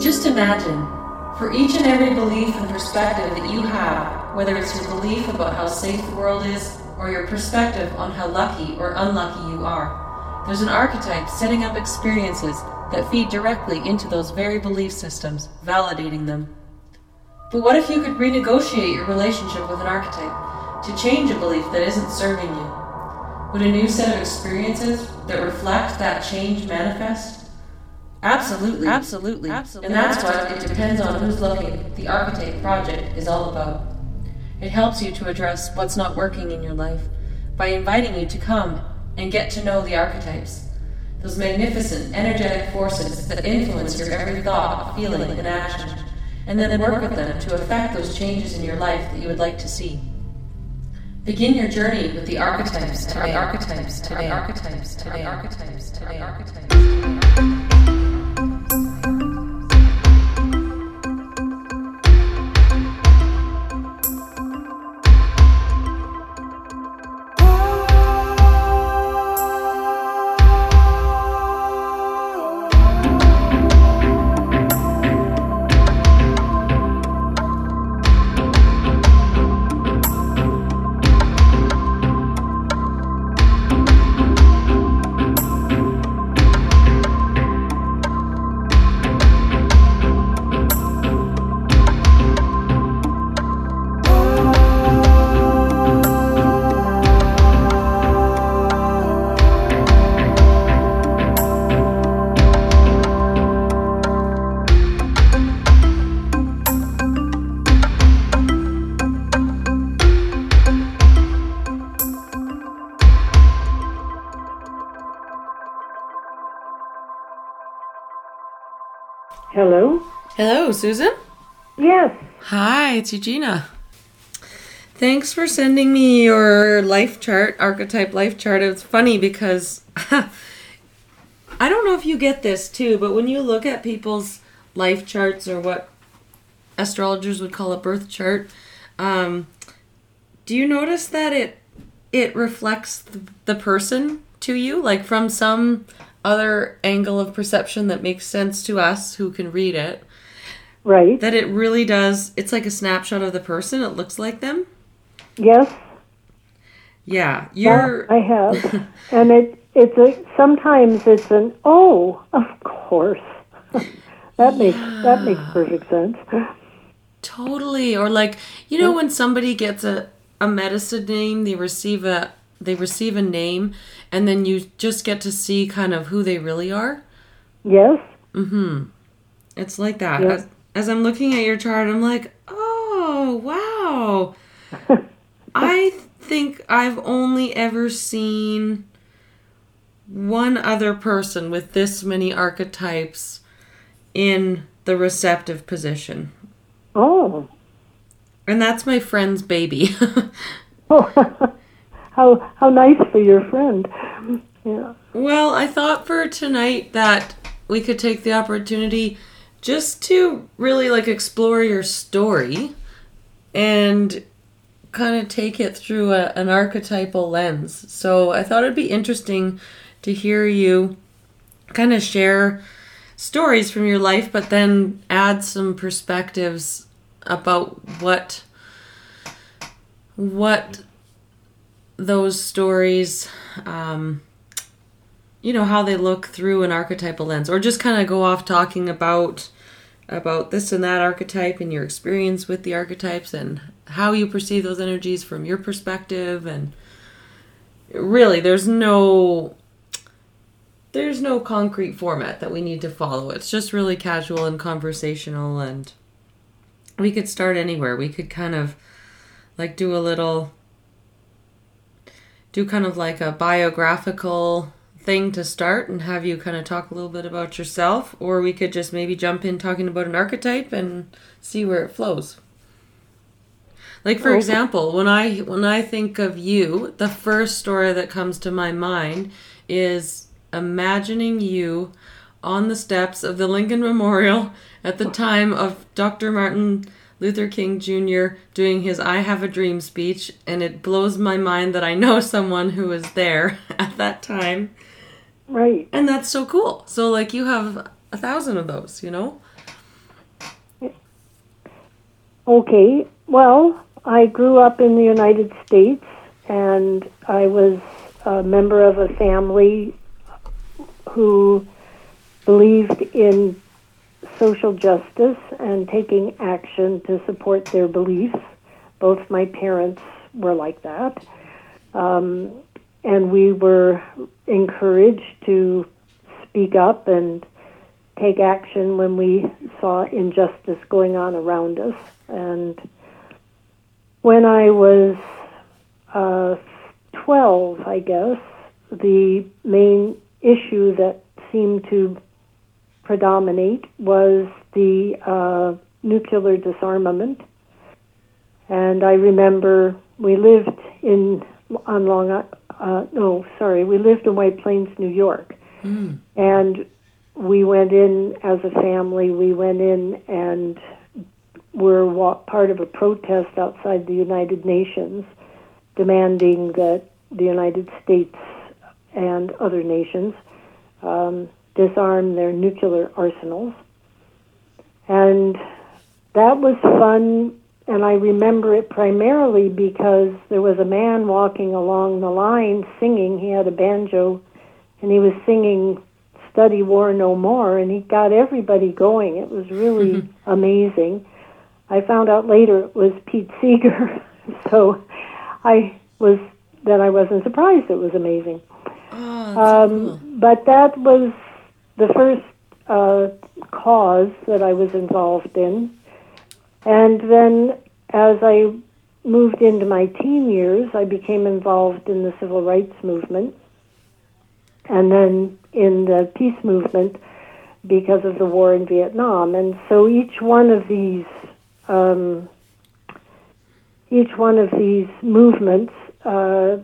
Just imagine, for each and every belief and perspective that you have, whether it's your belief about how safe the world is or your perspective on how lucky or unlucky you are, there's an archetype setting up experiences that feed directly into those very belief systems, validating them. But what if you could renegotiate your relationship with an archetype to change a belief that isn't serving you? Would a new set of experiences that reflect that change manifest? Absolutely. Absolutely. Absolutely. And that's what it depends on who's looking. The Archetype Project is all about. It helps you to address what's not working in your life by inviting you to come and get to know the archetypes, those magnificent energetic forces that influence your every thought, feeling, and action, and then work with them to affect those changes in your life that you would like to see. Begin your journey with the archetypes today. Archetypes today. Archetypes today. Archetypes today. Archetypes today. Hello? Susan. Yes. Hi, it's Eugenia. Thanks for sending me your life chart, archetype life chart. It's funny because I don't know if you get this too, but when you look at people's life charts or what astrologers would call a birth chart, um, do you notice that it it reflects the person to you, like from some other angle of perception that makes sense to us who can read it? Right. That it really does. It's like a snapshot of the person. It looks like them. Yes. Yeah, you're. I have. and it it's a sometimes it's an oh, of course. that makes that makes perfect sense. Totally. Or like, you know when somebody gets a a medicine name, they receive a they receive a name and then you just get to see kind of who they really are. Yes. Mm-hmm. It's like that. Yeah. As, I'm looking at your chart, I'm like, "Oh, wow." I think I've only ever seen one other person with this many archetypes in the receptive position. Oh. And that's my friend's baby. Oh. how how nice for your friend. Yeah. well, I thought for tonight that we could take the opportunity just to really like explore your story and kind of take it through a, an archetypal lens. So I thought it'd be interesting to hear you kind of share stories from your life, but then add some perspectives about what what those stories um, you know how they look through an archetypal lens or just kind of go off talking about about this and that archetype and your experience with the archetypes and how you perceive those energies from your perspective. And really there's no there's no concrete format that we need to follow. It's just really casual and conversational and we could start anywhere. We could kind of like do a little do kind of like a biographical thing to start and have you kind of talk a little bit about yourself or we could just maybe jump in talking about an archetype and see where it flows like for Okay. example when i when i think of you the first story that comes to my mind is imagining you on the steps of the lincoln memorial at the time of dr martin luther king jr doing his i have a dream speech and it blows my mind that i know someone who was there at that time Right. and that's so cool. So like you have a thousand of those, you know? Okay, well, I grew up in the United States and I was a member of a family who believed in social justice and taking action to support their beliefs. Both my parents were like that. Um, and we were encouraged to speak up and take action when we saw injustice going on around us. And when I was uh, 12, I guess, the main issue that seemed to predominate was the uh, nuclear disarmament. And I remember we lived in on Long uh, no, sorry, we lived in White Plains, New York, mm. and we went in as a family. We went in and were part of a protest outside the United Nations, demanding that the United States and other nations um, disarm their nuclear arsenals. And that was fun, and I remember it primarily because there was a man walking along the line singing. He had a banjo, and he was singing Study War No More, and he got everybody going. It was really mm-hmm. amazing. I found out later it was Pete Seeger, so I was then I wasn't surprised it was amazing. Oh, um, cool. But that was the first uh, cause that I was involved in, and then as I moved into my teen years, I became involved in the civil rights movement and then in the peace movement because of the war in Vietnam. And so each one of these um, each one of these movements, uh,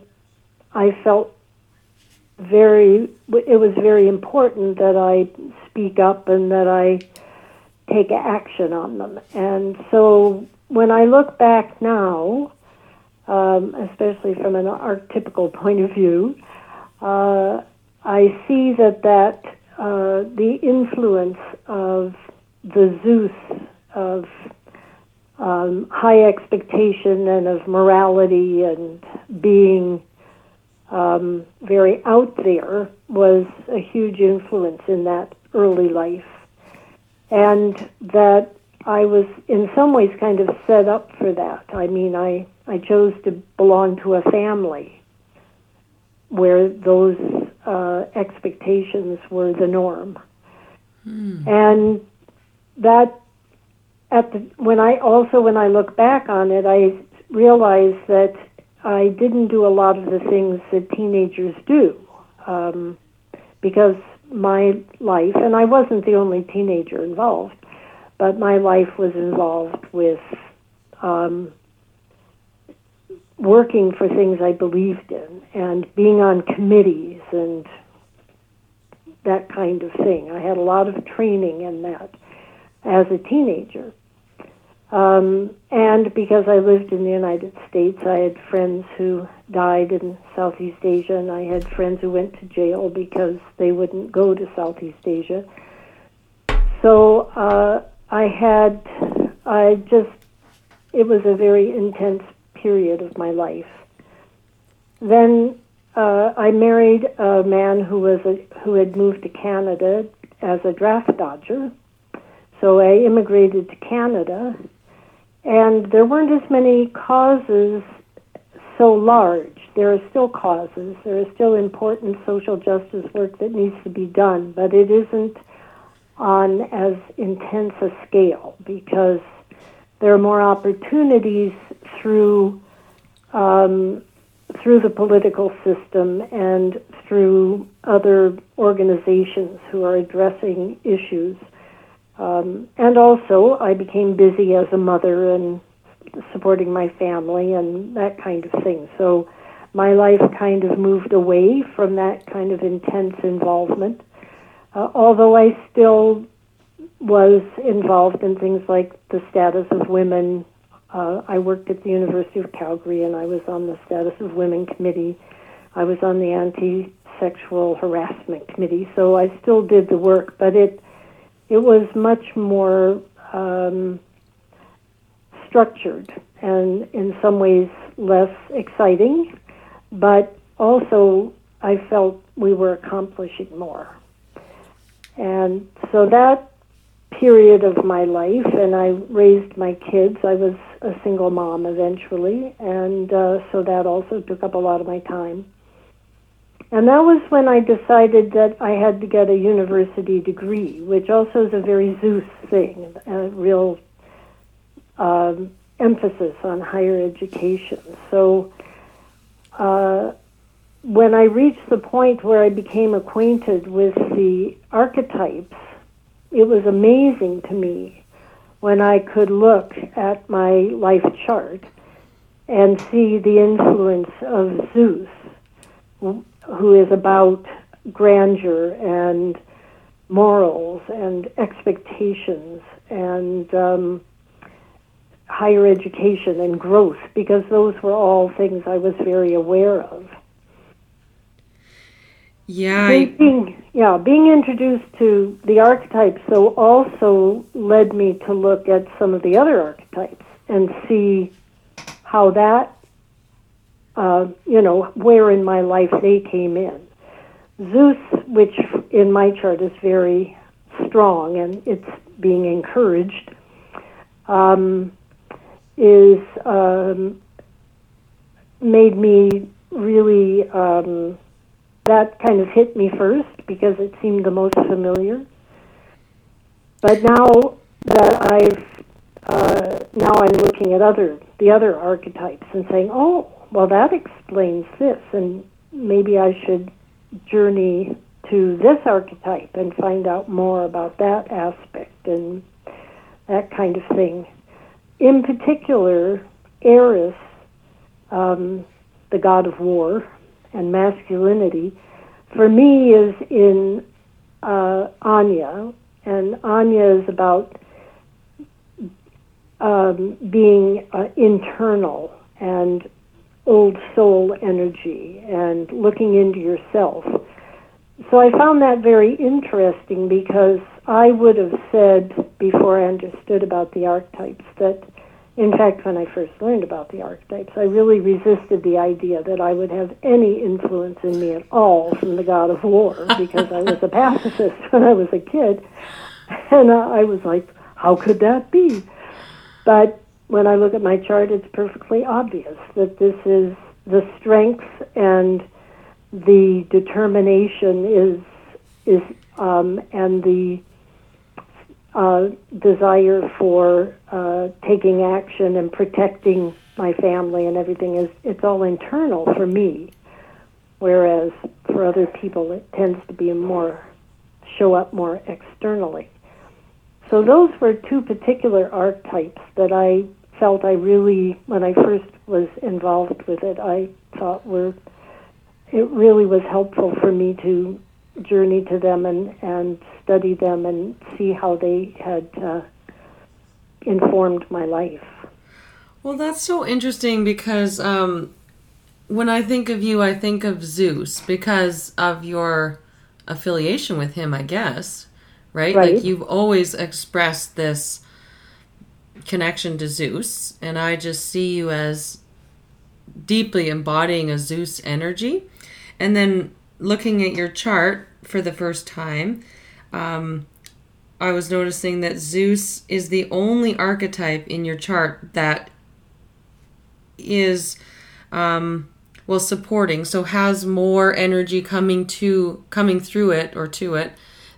I felt very. It was very important that I speak up and that I take action on them. And so when I look back now, um, especially from an archetypical point of view, uh, I see that that uh, the influence of the Zeus of um, high expectation and of morality and being um, very out there was a huge influence in that early life. And that I was in some ways kind of set up for that. I mean, I, I chose to belong to a family where those uh, expectations were the norm. Hmm. And that at the when I also when I look back on it, I realize that I didn't do a lot of the things that teenagers do um, because my life, and I wasn't the only teenager involved, but my life was involved with um, working for things I believed in and being on committees and that kind of thing. I had a lot of training in that as a teenager. Um, and because I lived in the United States, I had friends who died in Southeast Asia, and I had friends who went to jail because they wouldn't go to Southeast Asia. So uh, I had, I just, it was a very intense period of my life. Then uh, I married a man who was a, who had moved to Canada as a draft dodger. So I immigrated to Canada, and there weren't as many causes so large. There are still causes. There is still important social justice work that needs to be done, but it isn't on as intense a scale because there are more opportunities through um, through the political system and through other organizations who are addressing issues. Um, and also, I became busy as a mother and supporting my family and that kind of thing. So my life kind of moved away from that kind of intense involvement, uh, although I still was involved in things like the status of women. Uh, I worked at the University of Calgary and I was on the Status of Women Committee. I was on the Anti Sexual Harassment Committee, so I still did the work, but it it was much more um, structured and in some ways less exciting, but also I felt we were accomplishing more. And so that period of my life, and I raised my kids. I was a single mom eventually, and uh, so that also took up a lot of my time. And that was when I decided that I had to get a university degree, which also is a very Zeus thing, a real um, emphasis on higher education. So uh, when I reached the point where I became acquainted with the archetypes, it was amazing to me when I could look at my life chart and see the influence of Zeus, who is about grandeur and morals and expectations and um, higher education and growth, because those were all things I was very aware of. Yeah. I... Being, yeah, being introduced to the archetypes, though, also led me to look at some of the other archetypes and see how that, uh, you know, where in my life they came in. Zeus, which in my chart is very strong and it's being encouraged, um, is um, made me really. Um, that kind of hit me first because it seemed the most familiar. But now that I've uh, now I'm looking at other the other archetypes and saying, oh, well, that explains this, and maybe I should journey to this archetype and find out more about that aspect and that kind of thing. In particular, Ares, um, the god of war, and masculinity, for me, is in uh, Anya, and Anya is about um, being uh, internal and old soul energy and looking into yourself. So I found that very interesting because I would have said before I understood about the archetypes that in fact, when I first learned about the archetypes, I really resisted the idea that I would have any influence in me at all from the god of war because I was a pacifist when I was a kid. And uh, I was like, how could that be? But when I look at my chart, it's perfectly obvious that this is the strength and the determination is is um, and the uh, desire for uh, taking action and protecting my family and everything is it's all internal for me. Whereas for other people it tends to be more show up more externally. So those were two particular archetypes that i felt i really when i first was involved with it i thought were it really was helpful for me to journey to them and, and study them and see how they had uh, informed my life. Well, that's so interesting because um, when I think of you, I think of Zeus because of your affiliation with him, I guess, right? right? Like you've always expressed this connection to Zeus, and I just see you as deeply embodying a Zeus energy. And then looking at your chart for the first time, um, I was noticing that Zeus is the only archetype in your chart that is um, well supporting, so has more energy coming to coming through it or to it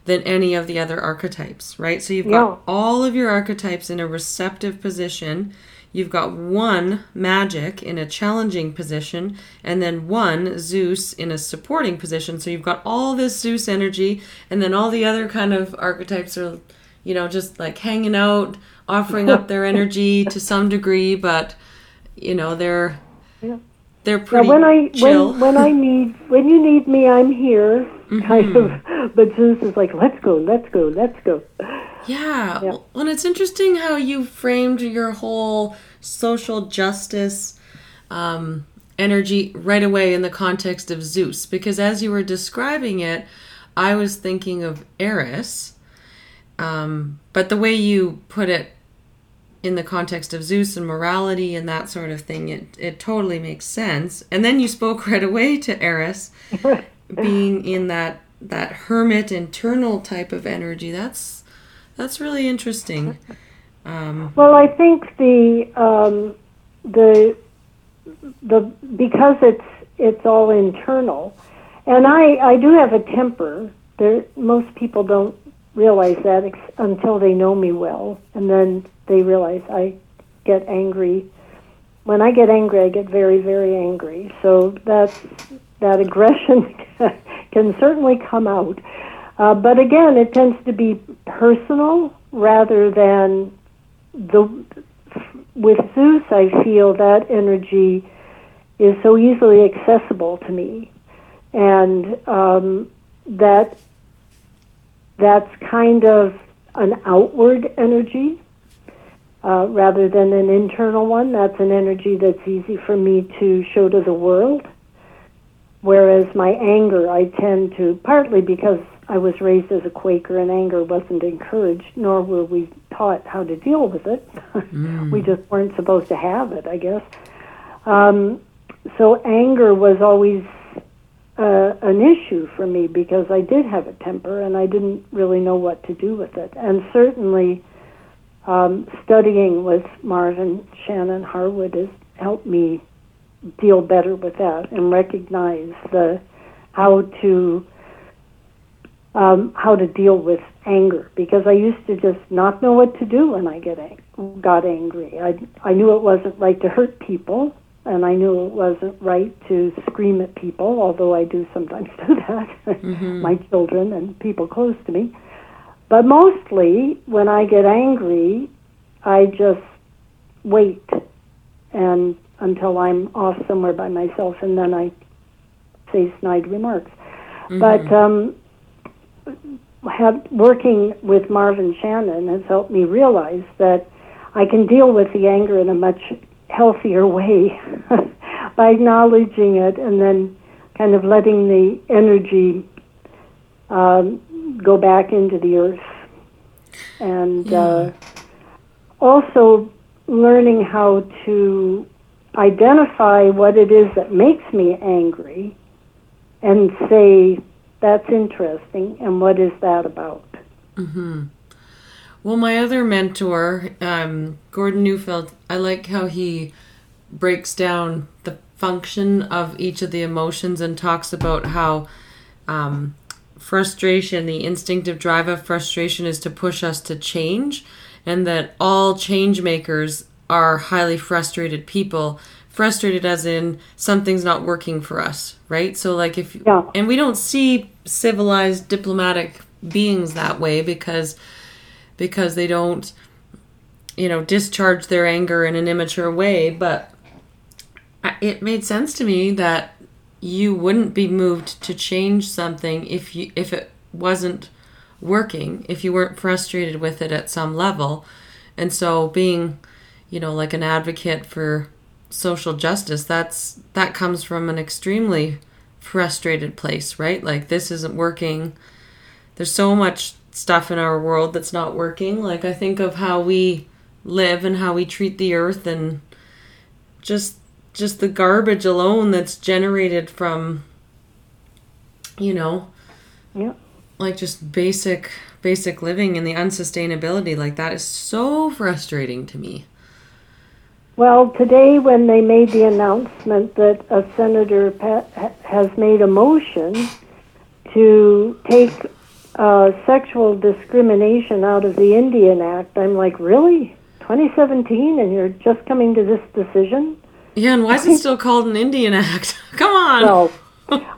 than any of the other archetypes, right? So you've got yeah. all of your archetypes in a receptive position You've got one magic in a challenging position, and then one Zeus in a supporting position. So you've got all this Zeus energy, and then all the other kind of archetypes are, you know, just like hanging out, offering up their energy to some degree, but you know they're yeah. they're pretty when I chill. when when I need when you need me, I'm here. Mm-hmm. Kind of, but Zeus is like, let's go, let's go, let's go. Yeah. yeah. Well, and it's interesting how you framed your whole social justice um, energy right away in the context of Zeus, because as you were describing it, I was thinking of Ares. Um, but the way you put it in the context of Zeus and morality and that sort of thing, it it totally makes sense. And then you spoke right away to Ares being in that that hermit internal type of energy. That's that's really interesting. Um, well, I think the um, the the because it's it's all internal, and I I do have a temper. There, most people don't realize that ex- until they know me well, and then they realize I get angry. When I get angry, I get very, very angry. So that's that aggression can certainly come out. Uh, but again, it tends to be personal rather than the. With Zeus, I feel that energy is so easily accessible to me, and um, that that's kind of an outward energy uh, rather than an internal one. That's an energy that's easy for me to show to the world. Whereas my anger, I tend to, partly because I was raised as a Quaker and anger wasn't encouraged, nor were we taught how to deal with it. Mm. we just weren't supposed to have it, I guess. Um, so anger was always uh, an issue for me because I did have a temper and I didn't really know what to do with it. And certainly, um, studying with Marvin Shannon Harwood has helped me deal better with that and recognize the how to um, how to deal with anger because I used to just not know what to do when I get ang- got angry. I I knew it wasn't right to hurt people, and I knew it wasn't right to scream at people, although I do sometimes do that, mm-hmm. my children and people close to me. But mostly, when I get angry, I just wait and until I'm off somewhere by myself, and then I say snide remarks. Mm-hmm. But um, have, working with Marv and Shanon has helped me realize that I can deal with the anger in a much healthier way by acknowledging it and then kind of letting the energy um, go back into the earth. And yeah. uh, also learning how to identify what it is that makes me angry and say, that's interesting, and what is that about? Mm-hmm. Well, my other mentor, um, Gordon Neufeld, I like how he breaks down the function of each of the emotions and talks about how um, frustration, the instinctive drive of frustration, is to push us to change, and that all change makers are highly frustrated people. Frustrated as in something's not working for us, right? So, like, if, yeah. and we don't see civilized diplomatic beings that way because because they don't you know discharge their anger in an immature way but it made sense to me that you wouldn't be moved to change something if you if it wasn't working if you weren't frustrated with it at some level and so being you know like an advocate for social justice that's that comes from an extremely frustrated place right? Like this isn't working. There's so much stuff in our world that's not working. Like I think of how we live and how we treat the earth and just just the garbage alone that's generated from you know yeah. like just basic basic living and the unsustainability like that is so frustrating to me well today when they made the announcement that a senator has made a motion to take uh, sexual discrimination out of the Indian Act, I'm like, really? 2017, and you're just coming to this decision? Yeah, and why is it still called an Indian Act? Come on. Well,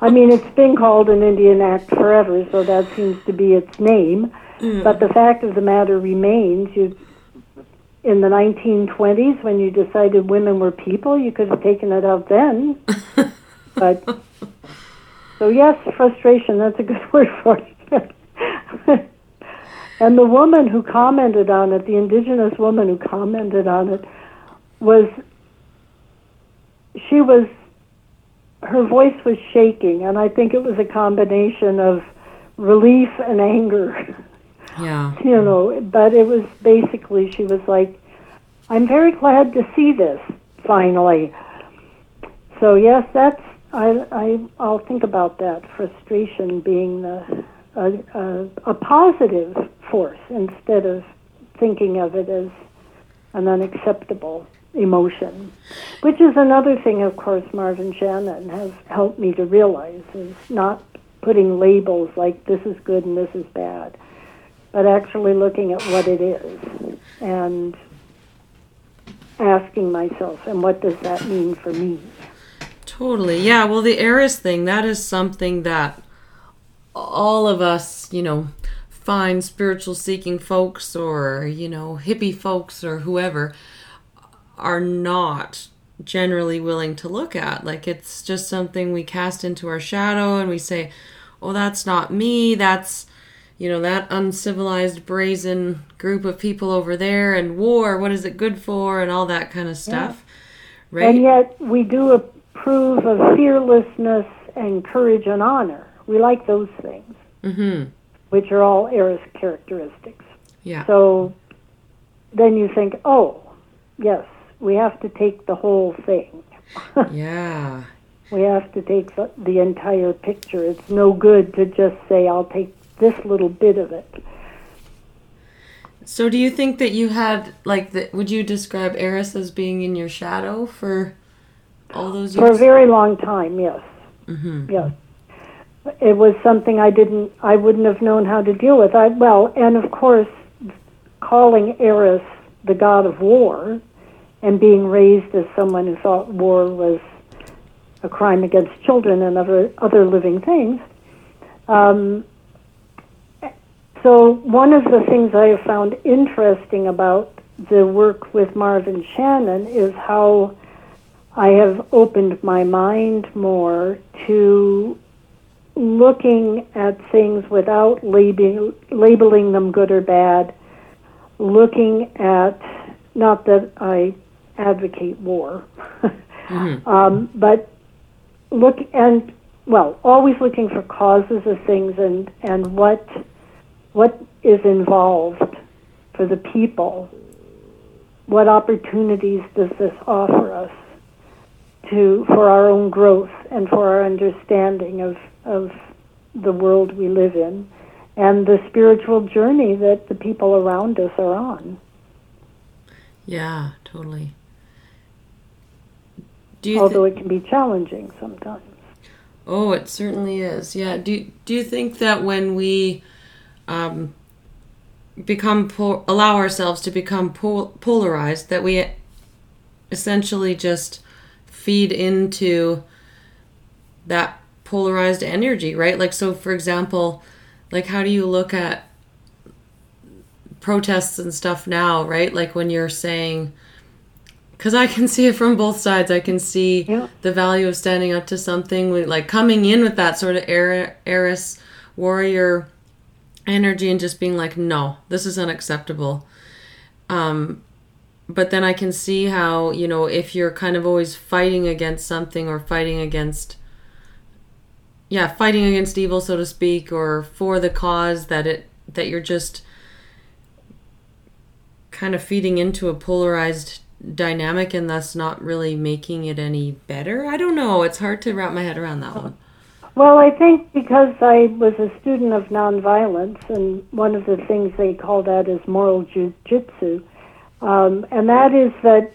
I mean, it's been called an Indian Act forever, so that seems to be its name. Mm. But the fact of the matter remains, you, in the 1920s, when you decided women were people, you could have taken it out then. but so yes, frustration. That's a good word for it. and the woman who commented on it, the indigenous woman who commented on it, was she was her voice was shaking, and I think it was a combination of relief and anger. Yeah. You know, but it was basically she was like, I'm very glad to see this finally. So yes, that's I, I I'll think about that frustration being the, a, a, a positive force instead of thinking of it as an unacceptable emotion, which is another thing, of course, Marv and Shanon has helped me to realize is not putting labels like this is good and this is bad, but actually looking at what it is and asking myself, and what does that mean for me? Totally. Yeah. Well, the Ares thing, that is something that all of us, you know, fine spiritual seeking folks or, you know, hippie folks or whoever are not generally willing to look at. Like it's just something we cast into our shadow and we say, oh, that's not me. That's, you know, that uncivilized, brazen group of people over there and war. What is it good for? And all that kind of stuff. Yeah. Right. And yet we do approve of fearlessness and courage and honor. We like those things, mm-hmm. which are all Ares characteristics. Yeah. So then you think, oh, yes, we have to take the whole thing. yeah. We have to take the, the entire picture. It's no good to just say, I'll take this little bit of it. So, do you think that you had, like, the, would you describe Ares as being in your shadow for all those years? For a very long time, yes. Mm-hmm. Yes. It was something I didn't, I wouldn't have known how to deal with. I, well, and of course, calling Ares the god of war and being raised as someone who thought war was a crime against children and other other living things. Um, so one of the things I have found interesting about the work with Marvin Shannon is how I have opened my mind more to looking at things without labeling, labeling them good or bad, looking at, not that I advocate war, mm-hmm. um, but look and well, always looking for causes of things and and what what is involved for the people. What opportunities does this offer us to for our own growth and for our understanding of of the world we live in and the spiritual journey that the people around us are on. Yeah, totally. Although th- it can be challenging sometimes. Oh, it certainly is. Yeah. Do Do you think that when we um, become po- allow ourselves to become pol- polarized, that we essentially just feed into that polarized energy, right? Like, so for example, like how do you look at protests and stuff now, right? Like when you're saying because I can see it from both sides. I can see yeah. the value of standing up to something, like coming in with that sort of Ares warrior energy and just being like, no, this is unacceptable. Um, but then I can see how, you know, if you're kind of always fighting against something or fighting against, yeah, fighting against evil, so to speak, or for the cause that it, that you're just kind of feeding into a polarized dynamic and thus not really making it any better. I don't know. It's hard to wrap my head around that one. Well, I think because I was a student of nonviolence, and one of the things they call that is moral jujitsu, um, and that is that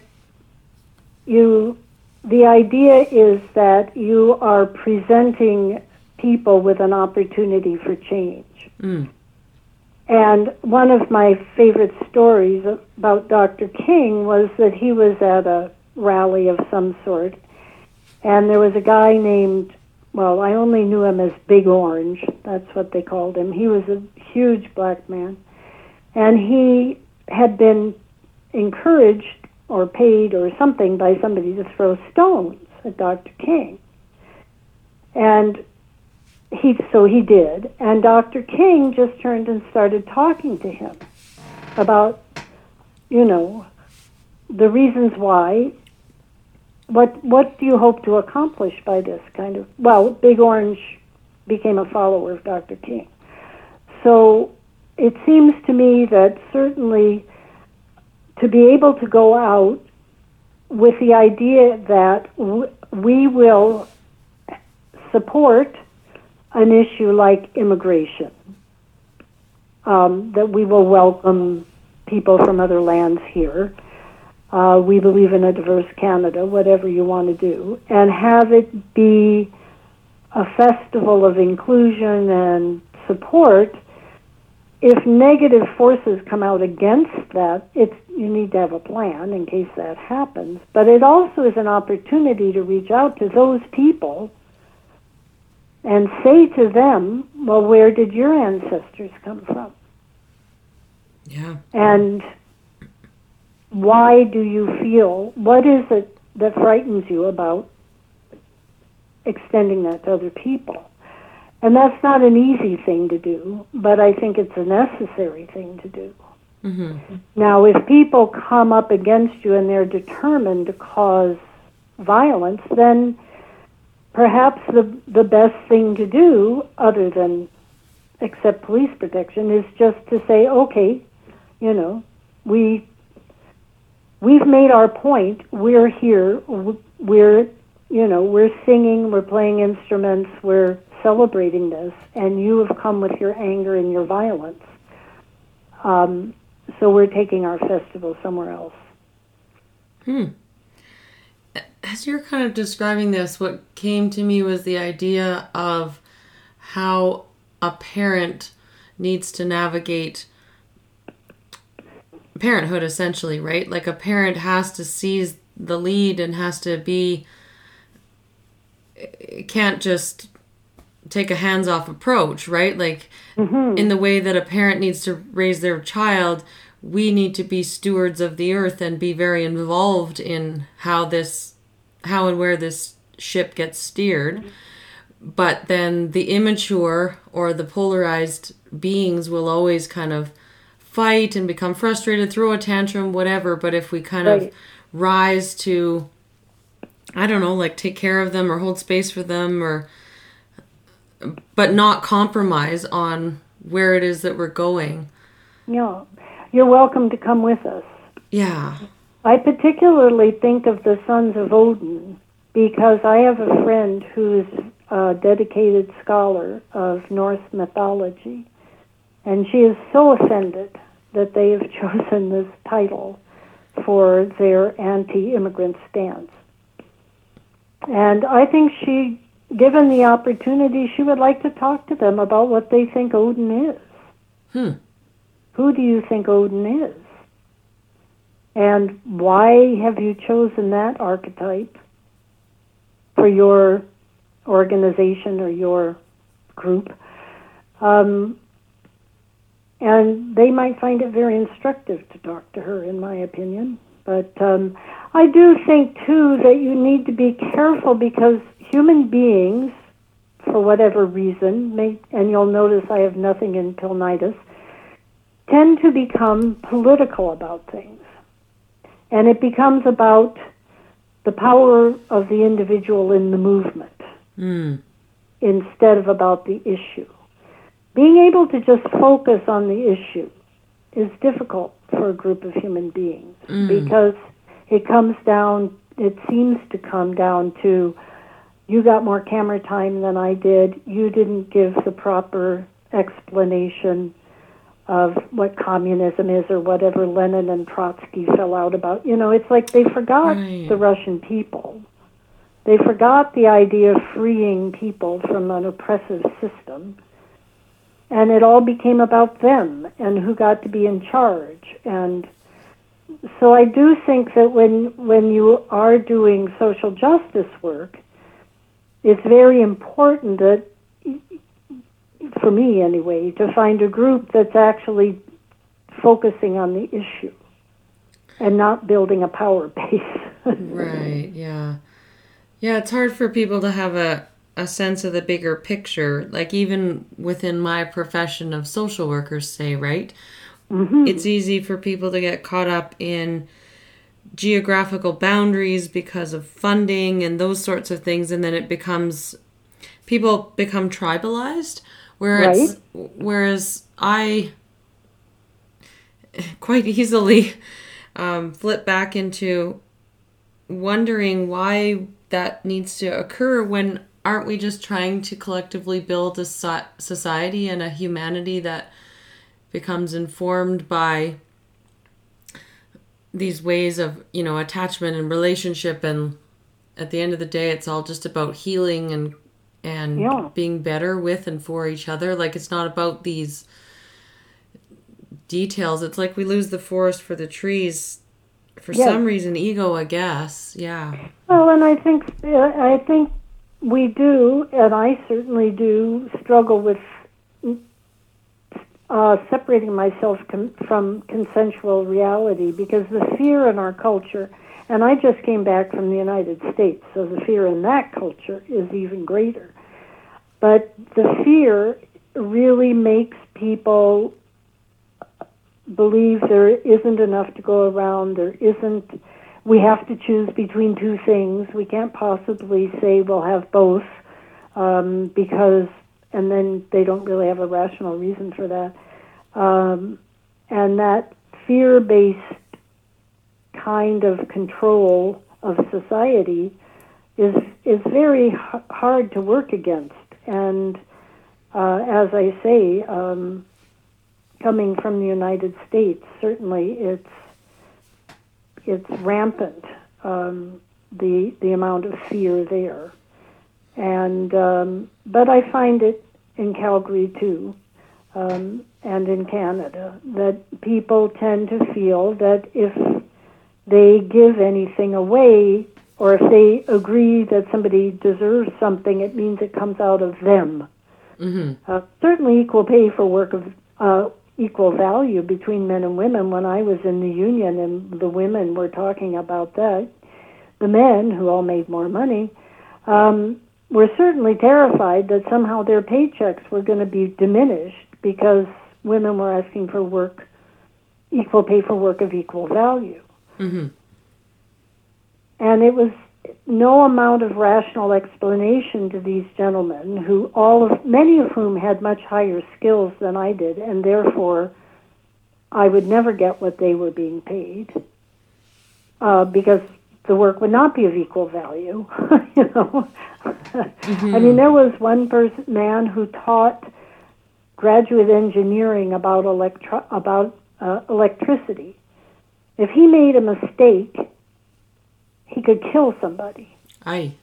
you, the idea is that you are presenting people with an opportunity for change. Mm. And one of my favorite stories about Dr. King was that he was at a rally of some sort, and there was a guy named, well, I only knew him as Big Orange. That's what they called him. He was a huge black man. And he had been encouraged or paid or something by somebody to throw stones at Dr. King. And he so he did, and Dr. King just turned and started talking to him about, you know, the reasons why. What what do you hope to accomplish by this kind of? Well, Big Orange became a follower of Dr. King, so it seems to me that certainly to be able to go out with the idea that we will support an issue like immigration, um, that we will welcome people from other lands here. Uh, we believe in a diverse Canada, whatever you want to do, and have it be a festival of inclusion and support. If negative forces come out against that, it's you need to have a plan in case that happens. But it also is an opportunity to reach out to those people and say to them, well, where did your ancestors come from? Yeah. And why do you feel, what is it that frightens you about extending that to other people? And that's not an easy thing to do, but I think it's a necessary thing to do. Mm-hmm. Now, if people come up against you and they're determined to cause violence, then perhaps the the best thing to do, other than accept police protection, is just to say, okay, you know, we we've made our point. We're here. We're you know we're singing. We're playing instruments. We're celebrating this, and you have come with your anger and your violence. Um, so we're taking our festival somewhere else. Hmm. As you're kind of describing this, what came to me was the idea of how a parent needs to navigate parenthood essentially, right? Like a parent has to seize the lead and has to be can't just take a hands off approach, right? Like mm-hmm. in the way that a parent needs to raise their child, we need to be stewards of the earth and be very involved in how this how and where this ship gets steered. But then the immature or the polarized beings will always kind of fight and become frustrated, throw a tantrum, whatever. But if we kind right. of rise to, I don't know, like take care of them or hold space for them or, but not compromise on where it is that we're going. Yeah. You're welcome to come with us. Yeah. I particularly think of the sons of Odin because I have a friend who's a dedicated scholar of Norse mythology, and she is so offended that they have chosen this title for their anti immigrant stance. And I think she, given the opportunity, she would like to talk to them about what they think Odin is. Hmm. Who do you think Odin is? And why have you chosen that archetype for your organization or your group? Um, and they might find it very instructive to talk to her, in my opinion. But um, I do think, too, that you need to be careful because human beings, for whatever reason, may, and you'll notice I have nothing in Pilnitis, tend to become political about things and it becomes about the power of the individual in the movement mm. instead of about the issue. Being able to just focus on the issue is difficult for a group of human beings mm. because it comes down, it seems to come down to you got more camera time than I did, you didn't give the proper explanation of what communism is or whatever Lenin and Trotsky fell out about. You know, it's like they forgot right. the Russian people. They forgot the idea of freeing people from an oppressive system. And it all became about them and who got to be in charge. And so I do think that when when you are doing social justice work, it's very important that for me anyway, to find a group that's actually focusing on the issue and not building a power base. right, yeah. Yeah, it's hard for people to have a, a sense of the bigger picture. Like, even within my profession of social workers, say, right? Mm-hmm. It's easy for people to get caught up in geographical boundaries because of funding and those sorts of things, and then it becomes people become tribalized Whereas, right. whereas I quite easily um, flip back into wondering why that needs to occur when aren't we just trying to collectively build a so- society and a humanity that becomes informed by these ways of you know attachment and relationship? And at the end of the day it's all just about healing and and Yeah. being better with and for each other. Like it's not about these details. It's like we lose the forest for the trees for Yes. some reason ego i guess. Yeah. Well, and I think I think we do, and I certainly do, struggle with uh, separating myself com- from consensual reality because the fear in our culture, and I just came back from the United States, so the fear in that culture is even greater. But the fear really makes people believe there isn't enough to go around, there isn't we have to choose between two things. We can't possibly say we'll have both um, because, and then they don't really have a rational reason for that. Um, and that fear based kind of control of society is is very h- hard to work against. And uh, as I say, um, coming from the United States, certainly it's it's rampant um, the the amount of fear there, and um, but I find it in Calgary too, um, and in Canada that people tend to feel that if they give anything away or if they agree that somebody deserves something, it means it comes out of them. hmm Uh, certainly, equal pay for work of uh, equal value between men and women. When I was in the union and the women were talking about that, the men, who all made more money, um, were certainly terrified that somehow their paychecks were going to be diminished because women were asking for work, equal pay for work of equal value. hmm And it was no amount of rational explanation to these gentlemen, who all of many of whom had much higher skills than I did, and therefore I would never get what they were being paid uh, because the work would not be of equal value. you know, I mean, there was one person man who taught graduate engineering about electro- about uh, electricity. If he made a mistake, he could kill somebody. Aye.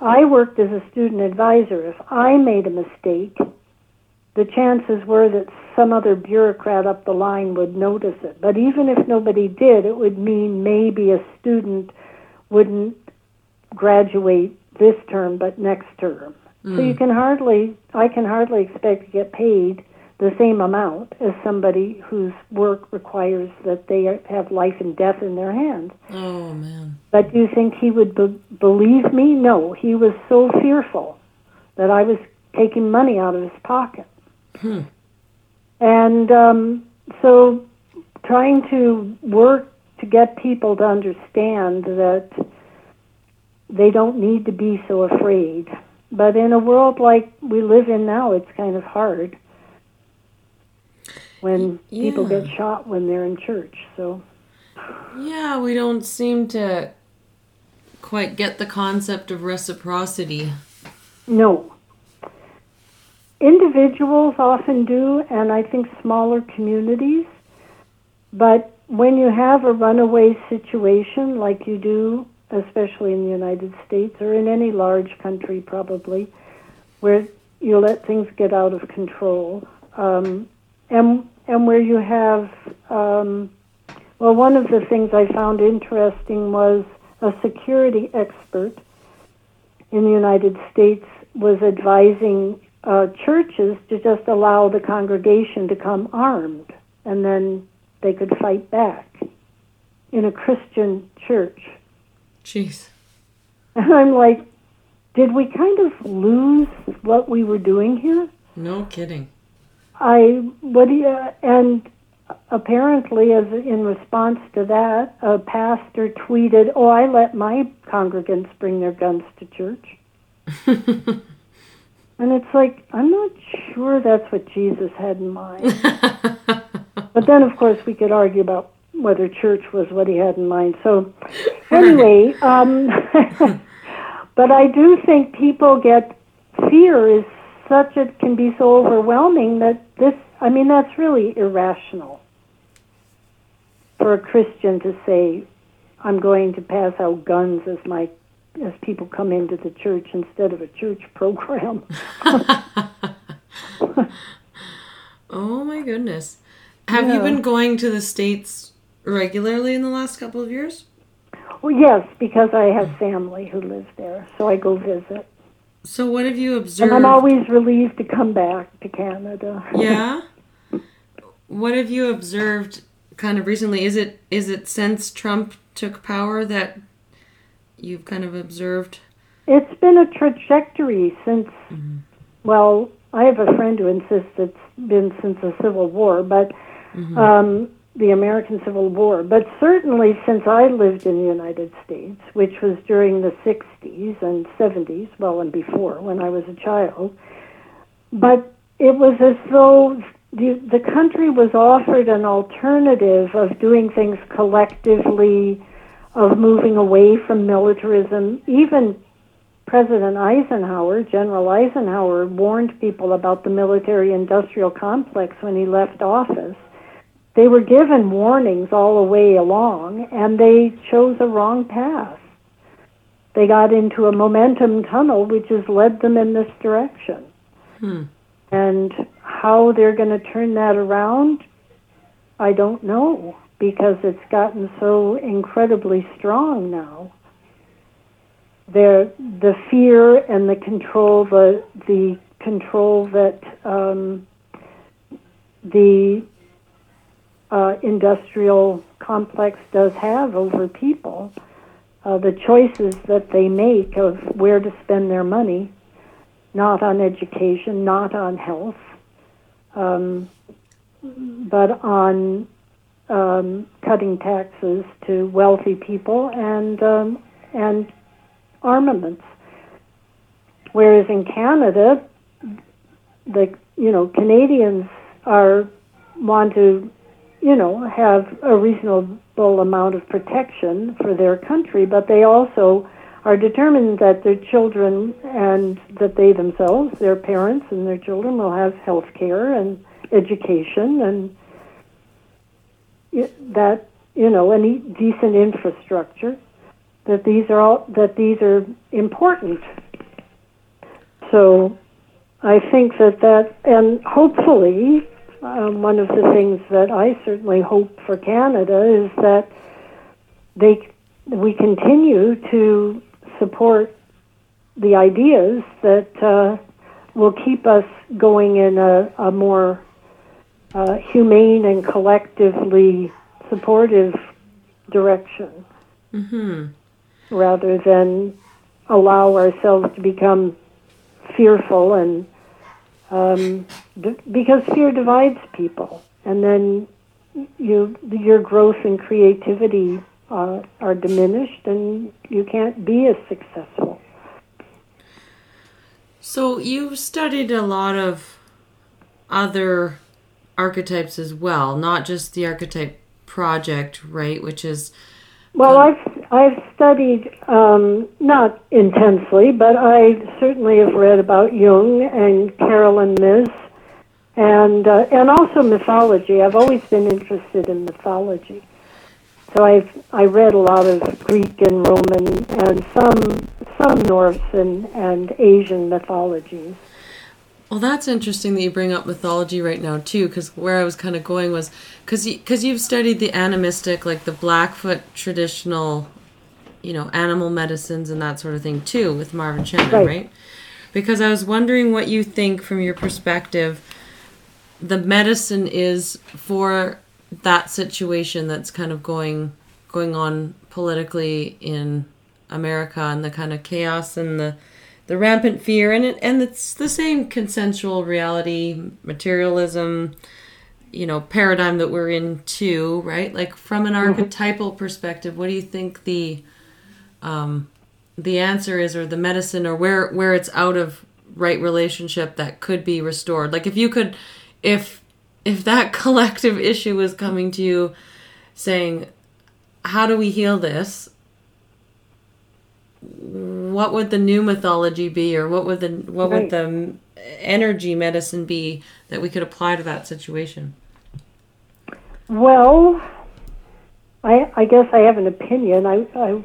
I worked as a student advisor. If I made a mistake, the chances were that some other bureaucrat up the line would notice it. But even if nobody did, it would mean maybe a student wouldn't graduate this term but next term. So hmm. you can hardly, I can hardly expect to get paid the same amount as somebody whose work requires that they have life and death in their hands. Oh man. But do you think he would be- believe me? No, he was so fearful that I was taking money out of his pocket. Hmm. And um, so trying to work to get people to understand that they don't need to be so afraid. But in a world like we live in now, it's kind of hard when people get shot when they're in church. So Yeah, we don't seem to quite get the concept of reciprocity. No. Individuals often do, and I think smaller communities. But when you have a runaway situation like you do, especially in the United States or in any large country probably, where you let things get out of control, um, and and where you have, um, well, one of the things I found interesting was a security expert in the United States was advising uh, churches to just allow the congregation to come armed, and then they could fight back in a Christian church. Jeez. And I'm like, did we kind of lose what we were doing here? No kidding. I what do you, and apparently, as in response to that, a pastor tweeted, "Oh, I let my congregants bring their guns to church." And it's like, I'm not sure that's what Jesus had in mind. but then, of course, we could argue about whether church was what he had in mind. So, anyway, um, but I do think people get fear is such it can be so overwhelming that this. I mean, that's really irrational for a Christian to say, "I'm going to pass out guns as my as people come into the church instead of a church program." oh my goodness. Have you been going to the States regularly in the last couple of years? Well, yes, because I have family who live there, so I go visit. So what have you And observed? I'm always relieved to come back to Canada. yeah. What have you observed kind of recently? Is it is it since Trump took power that you've kind of observed? It's been a trajectory since, well, I have a friend who insists it's been since the Civil War, but um, the American Civil War. But certainly since I lived in the United States, which was during the 60s and 70s, well, and before when I was a child. But it was as though the, the country was offered an alternative of doing things collectively, of moving away from militarism. Even President Eisenhower, General Eisenhower, warned people about the military industrial complex when he left office. They were given warnings all the way along, and they chose a wrong path. They got into a momentum tunnel, which has led them in this direction. Hmm. And how they're going to turn that around, I don't know, because it's gotten so incredibly strong now the the fear and the control the the control that um, the uh, industrial complex does have over people, uh, the choices that they make of where to spend their money, not on education, not on health, um, but on um, cutting taxes to wealthy people and um, and armaments. Whereas in Canada, the you know Canadians are want to you know have a reasonable amount of protection for their country, but they also are determined that their children and that they themselves, their parents and their children will have health care and education and that you know any decent infrastructure that these are all that these are important. So I think that that and hopefully um, one of the things that I certainly hope for Canada is that they we continue to support the ideas that uh, will keep us going in a, a more uh, humane and collectively supportive direction Mm-hmm. rather than allow ourselves to become fearful and um, because fear divides people and then you your growth and creativity uh, are diminished and you can't be as successful So you've studied a lot of other archetypes as well, not just the archetype project, right? Which is well i've i've studied um, not intensely but i certainly have read about jung and caroline myss and uh, and also mythology. I've always been interested in mythology. So i've i read a lot of greek and roman and some some norse and and asian mythologies well, that's interesting that you bring up mythology right now too, because where I was kind of going was because because you, have studied the animistic, like the Blackfoot traditional, you know, animal medicines and that sort of thing too, with Marv and Shanon, Right. right? Because I was wondering what you think from your perspective, the medicine is for that situation that's kind of going going on politically in America and the kind of chaos and the the rampant fear and it and it's the same consensual reality materialism you know paradigm that we're in too right? Like from an archetypal perspective what do you think the um the answer is or the medicine or where where it's out of right relationship that could be restored? Like if you could if if that collective issue was coming to you saying, how do we heal this? What would the new mythology be, or what would the what Right. would the energy medicine be that we could apply to that situation? Well, I, I guess I have an opinion. I, I,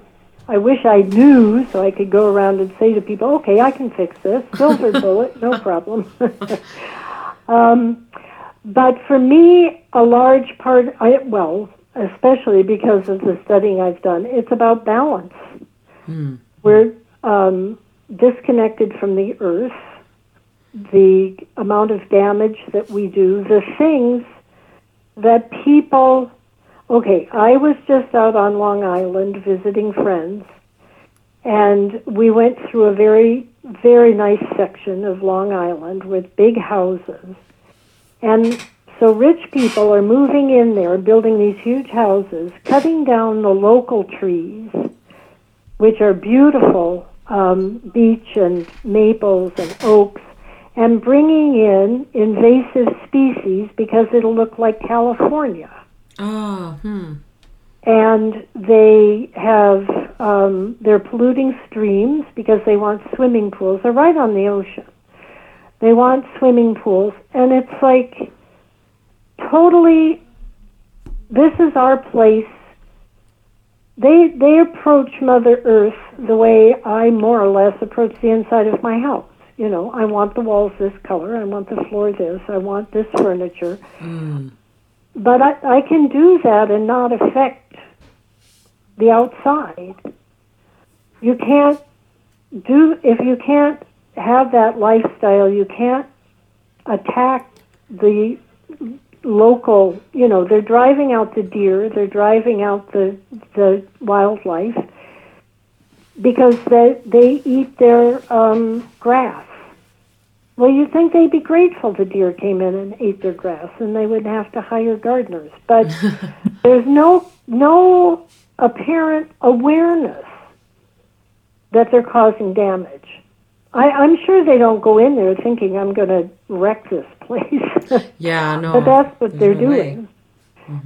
I wish I knew so I could go around and say to people, okay, I can fix this. Silver bullet, no problem. um, but for me, a large part, I, well, especially because of the studying I've done, it's about balance. We're um, disconnected from the earth, the amount of damage that we do, the things that people okay i was just out on long island visiting friends and we went through a very very nice section of long island with big houses. And so rich people are moving in there building these huge houses cutting down the local trees which are beautiful um, beech and maples and oaks and bringing in invasive species because it'll look like California. Oh, hmm. And they have, um, they're polluting streams because they want swimming pools. They're right on the ocean. They want swimming pools. And it's like totally, this is our place. They, they approach Mother Earth the way I more or less approach the inside of my house. You know, I want the walls this color, I want the floor this, I want this furniture. Mm. But I, I can do that and not affect the outside. You can't do, if you can't have that lifestyle, you can't attack the local, you know, they're driving out the deer, they're driving out the, the wildlife because they, they eat their um, grass. Well, you'd think they'd be grateful the deer came in and ate their grass, and they wouldn't have to hire gardeners. But there's no no apparent awareness that they're causing damage. I, I'm sure they don't go in there thinking I'm going to wreck this place. Yeah, no. but that's what they're no doing.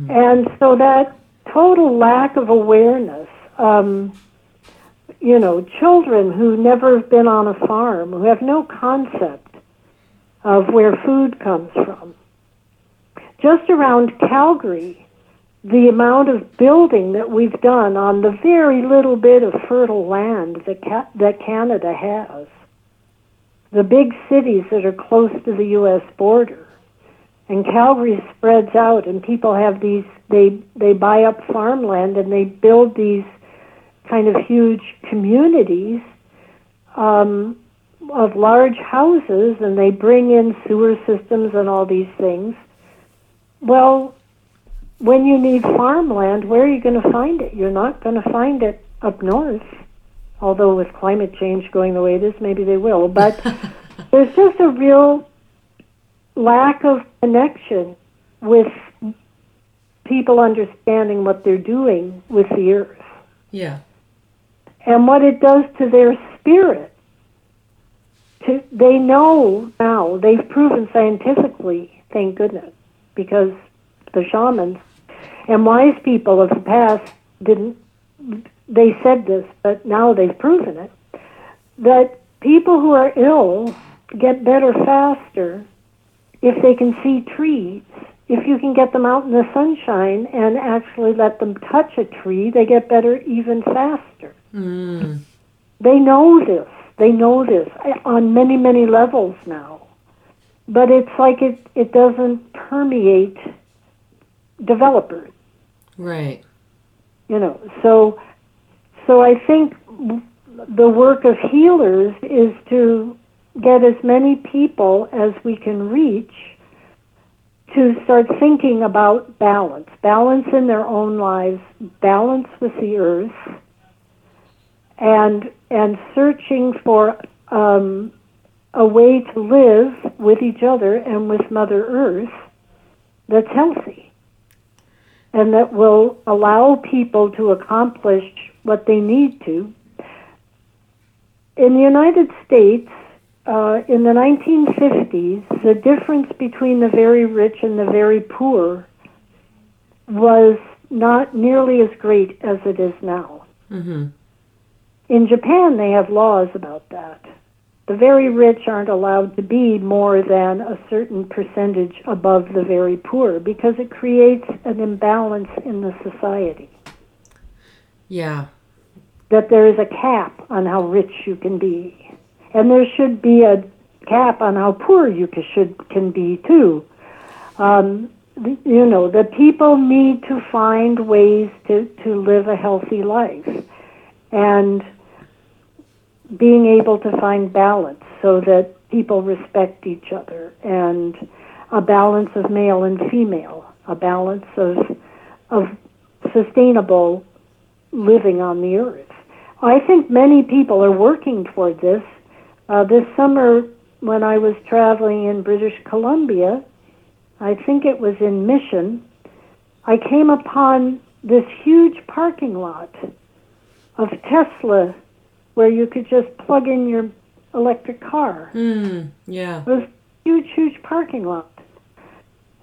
And so that total lack of awareness, um, you know, children who never have been on a farm, who have no concept of where food comes from. Just around Calgary, the amount of building that we've done on the very little bit of fertile land that, ca- that Canada has, the big cities that are close to the U.S. border, and Calgary spreads out, and people have these. They they buy up farmland and they build these kind of huge communities um, of large houses, and they bring in sewer systems and all these things. Well, when you need farmland, where are you going to find it? You're not going to find it up north. Although with climate change going the way it is, maybe they will. But there's just a real lack of connection with people understanding what they're doing with the earth Yeah. and what it does to their spirit. To, they know now, they've proven scientifically, thank goodness, because the shamans and wise people of the past didn't, they said this, but now they've proven it, that people who are ill get better faster if they can see trees. If you can get them out in the sunshine and actually let them touch a tree, they get better even faster. Mm. They know this. They know this on many, many levels now. But it's like it, it doesn't permeate developers, Right. you know. So, so I think the work of healers is to get as many people as we can reach to start thinking about balance, balance in their own lives, balance with the earth, and and searching for um, a way to live with each other and with Mother Earth that's healthy and that will allow people to accomplish what they need to. In the United States, uh, in the 1950s, the difference between the very rich and the very poor was not nearly as great as it is now. Mm-hmm. In Japan, they have laws about that. The very rich aren't allowed to be more than a certain percentage above the very poor because it creates an imbalance in the society. Yeah. That there is a cap on how rich you can be. And there should be a cap on how poor you ca- should can be too. Um, you know, the people need to find ways to, to live a healthy life. And being able to find balance so that people respect each other and a balance of male and female, a balance of of sustainable living on the earth. I think many people are working toward this. Uh, this summer, when I was traveling in British Columbia, I think it was in Mission, I came upon this huge parking lot of Tesla where you could just plug in your electric car. Hmm. Yeah. It was a huge, huge parking lot.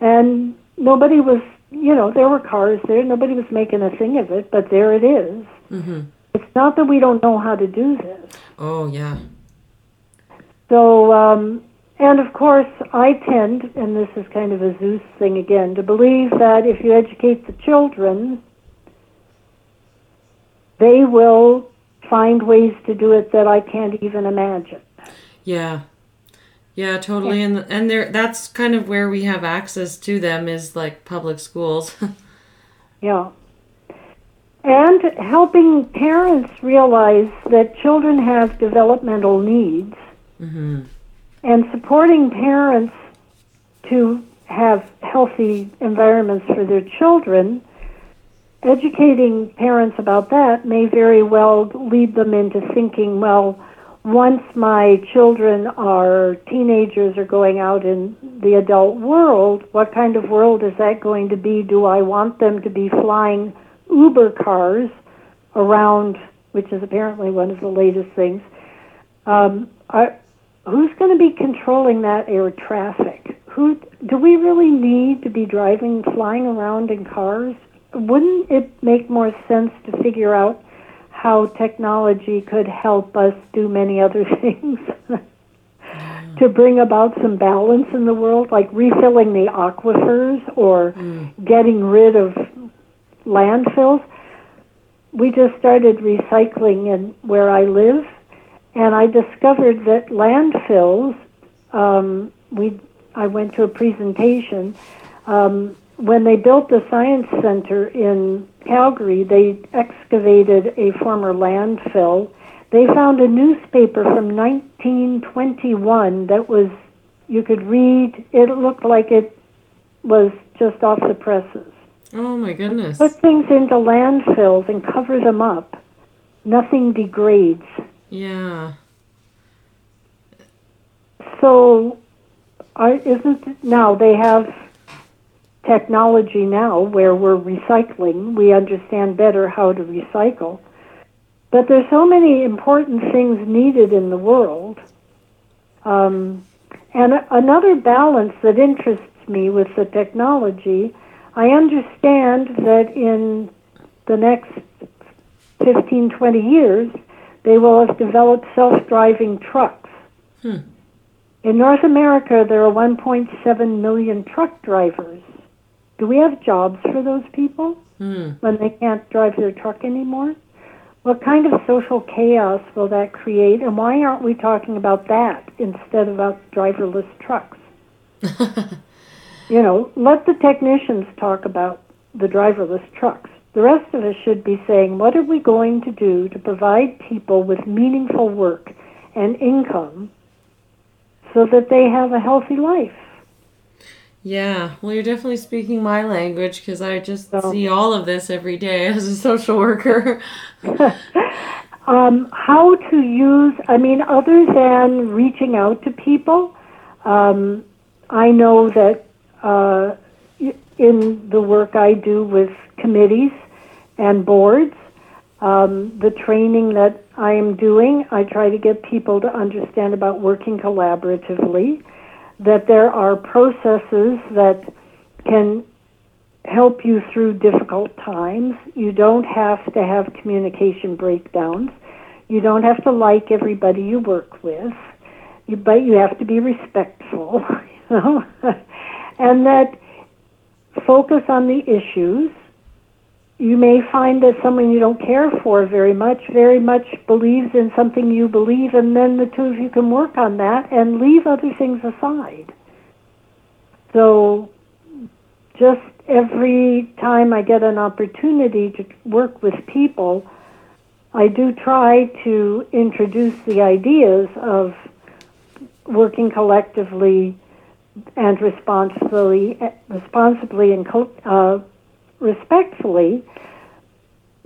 And nobody was, you know, there were cars there. Nobody was making a thing of it, but there it is. Mm-hmm. It's not that we don't know how to do this. Oh yeah. So, um, and of course, I tend, and this is kind of a Zeus thing again, to believe that if you educate the children, they will find ways to do it that I can't even imagine. Yeah. Yeah, totally. And and there that's kind of where we have access to them is like public schools. Yeah. And helping parents realize that children have developmental needs mhm. and supporting parents to have healthy environments for their children, educating parents about that may very well lead them into thinking, well, once my children are teenagers or going out in the adult world, what kind of world is that going to be? Do I want them to be flying Uber cars around, which is apparently one of the latest things? Um, are, who's going to be controlling that air traffic? Who do we really need to be driving, flying around in cars? Wouldn't it make more sense to figure out how technology could help us do many other things to bring about some balance in the world, like refilling the aquifers or getting rid of landfills? We just started recycling in where I live, and I discovered that landfills. Um, we I went to a presentation. Um, when they built the science center in Calgary, they excavated a former landfill. They found a newspaper from 1921 that was you could read. It looked like it was just off the presses. Oh my goodness. Put things into landfills and cover them up. Nothing degrades. Yeah. So, are, isn't now they have technology now where we're recycling. We understand better how to recycle. But there's so many important things needed in the world. Um, and another balance that interests me with the technology, I understand that in the next 15, 20 years, they will have developed self-driving trucks. Hmm. In North America, there are 1.7 million truck drivers. Do we have jobs for those people Hmm. when they can't drive their truck anymore? What kind of social chaos will that create, and why aren't we talking about that instead of about driverless trucks? You know, let the technicians talk about the driverless trucks. The rest of us should be saying, what are we going to do to provide people with meaningful work and income so that they have a healthy life? Yeah. Well, you're definitely speaking my language because I just So- see all of this every day as a social worker. um, how to use, I mean, other than reaching out to people, um, I know that uh, in the work I do with committees and boards, um, the training that I am doing, I try to get people to understand about working collaboratively, that there are processes that can help you through difficult times. You don't have to have communication breakdowns. You don't have to like everybody you work with, you, but you have to be respectful, you know, and that focus on the issues. You may find that someone you don't care for very much very much believes in something you believe, and then the two of you can work on that and leave other things aside. So, just every time I get an opportunity to work with people, I do try to introduce the ideas of working collectively and responsibly, responsibly and uh, respectfully.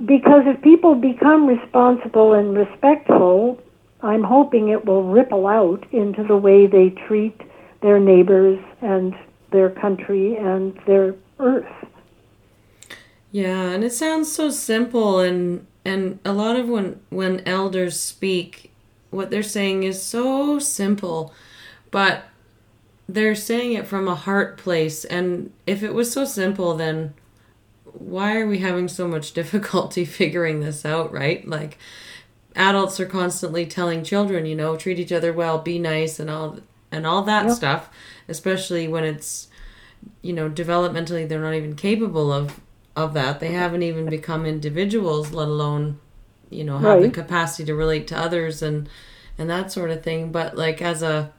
Because if people become responsible and respectful, I'm hoping it will ripple out into the way they treat their neighbors and their country and their earth. Yeah, and it sounds so simple and and a lot of when when elders speak what they're saying is so simple, but they're saying it from a heart place and if it was so simple then why are we having so much difficulty figuring this out, right? Like adults are constantly telling children, you know, treat each other well, be nice and all and all that yep. stuff, especially when it's you know developmentally they're not even capable of of that they haven't even become individuals let alone you know have right. the capacity to relate to others and and that sort of thing but like as a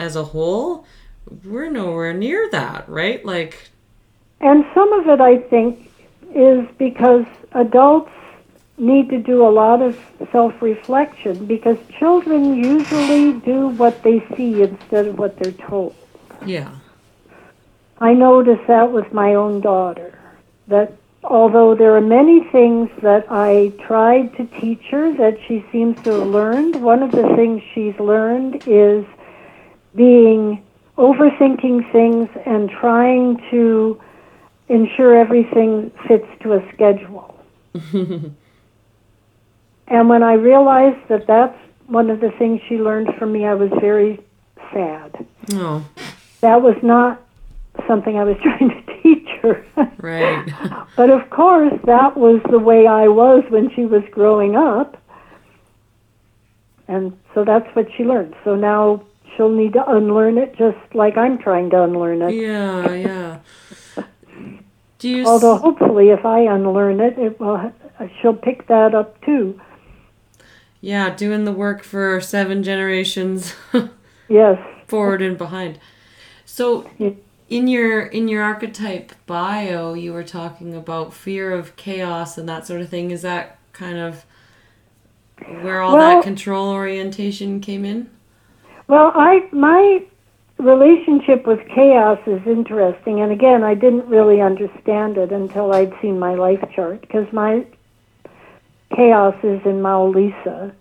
as a whole we're nowhere near that right like and some of it i think is because adults need to do a lot of self-reflection because children usually do what they see instead of what they're told yeah I noticed that with my own daughter. That although there are many things that I tried to teach her that she seems to have learned, one of the things she's learned is being overthinking things and trying to ensure everything fits to a schedule. and when I realized that that's one of the things she learned from me, I was very sad. Oh. That was not something I was trying to teach her. Right. but of course, that was the way I was when she was growing up. And so that's what she learned. So now she'll need to unlearn it just like I'm trying to unlearn it. Yeah, yeah. Do you Although hopefully if I unlearn it, it will she'll pick that up too. Yeah, doing the work for seven generations. yes. Forward and behind. So yeah in your in your archetype bio you were talking about fear of chaos and that sort of thing is that kind of where all well, that control orientation came in well i my relationship with chaos is interesting and again i didn't really understand it until i'd seen my life chart because my chaos is in Mawu-Lisa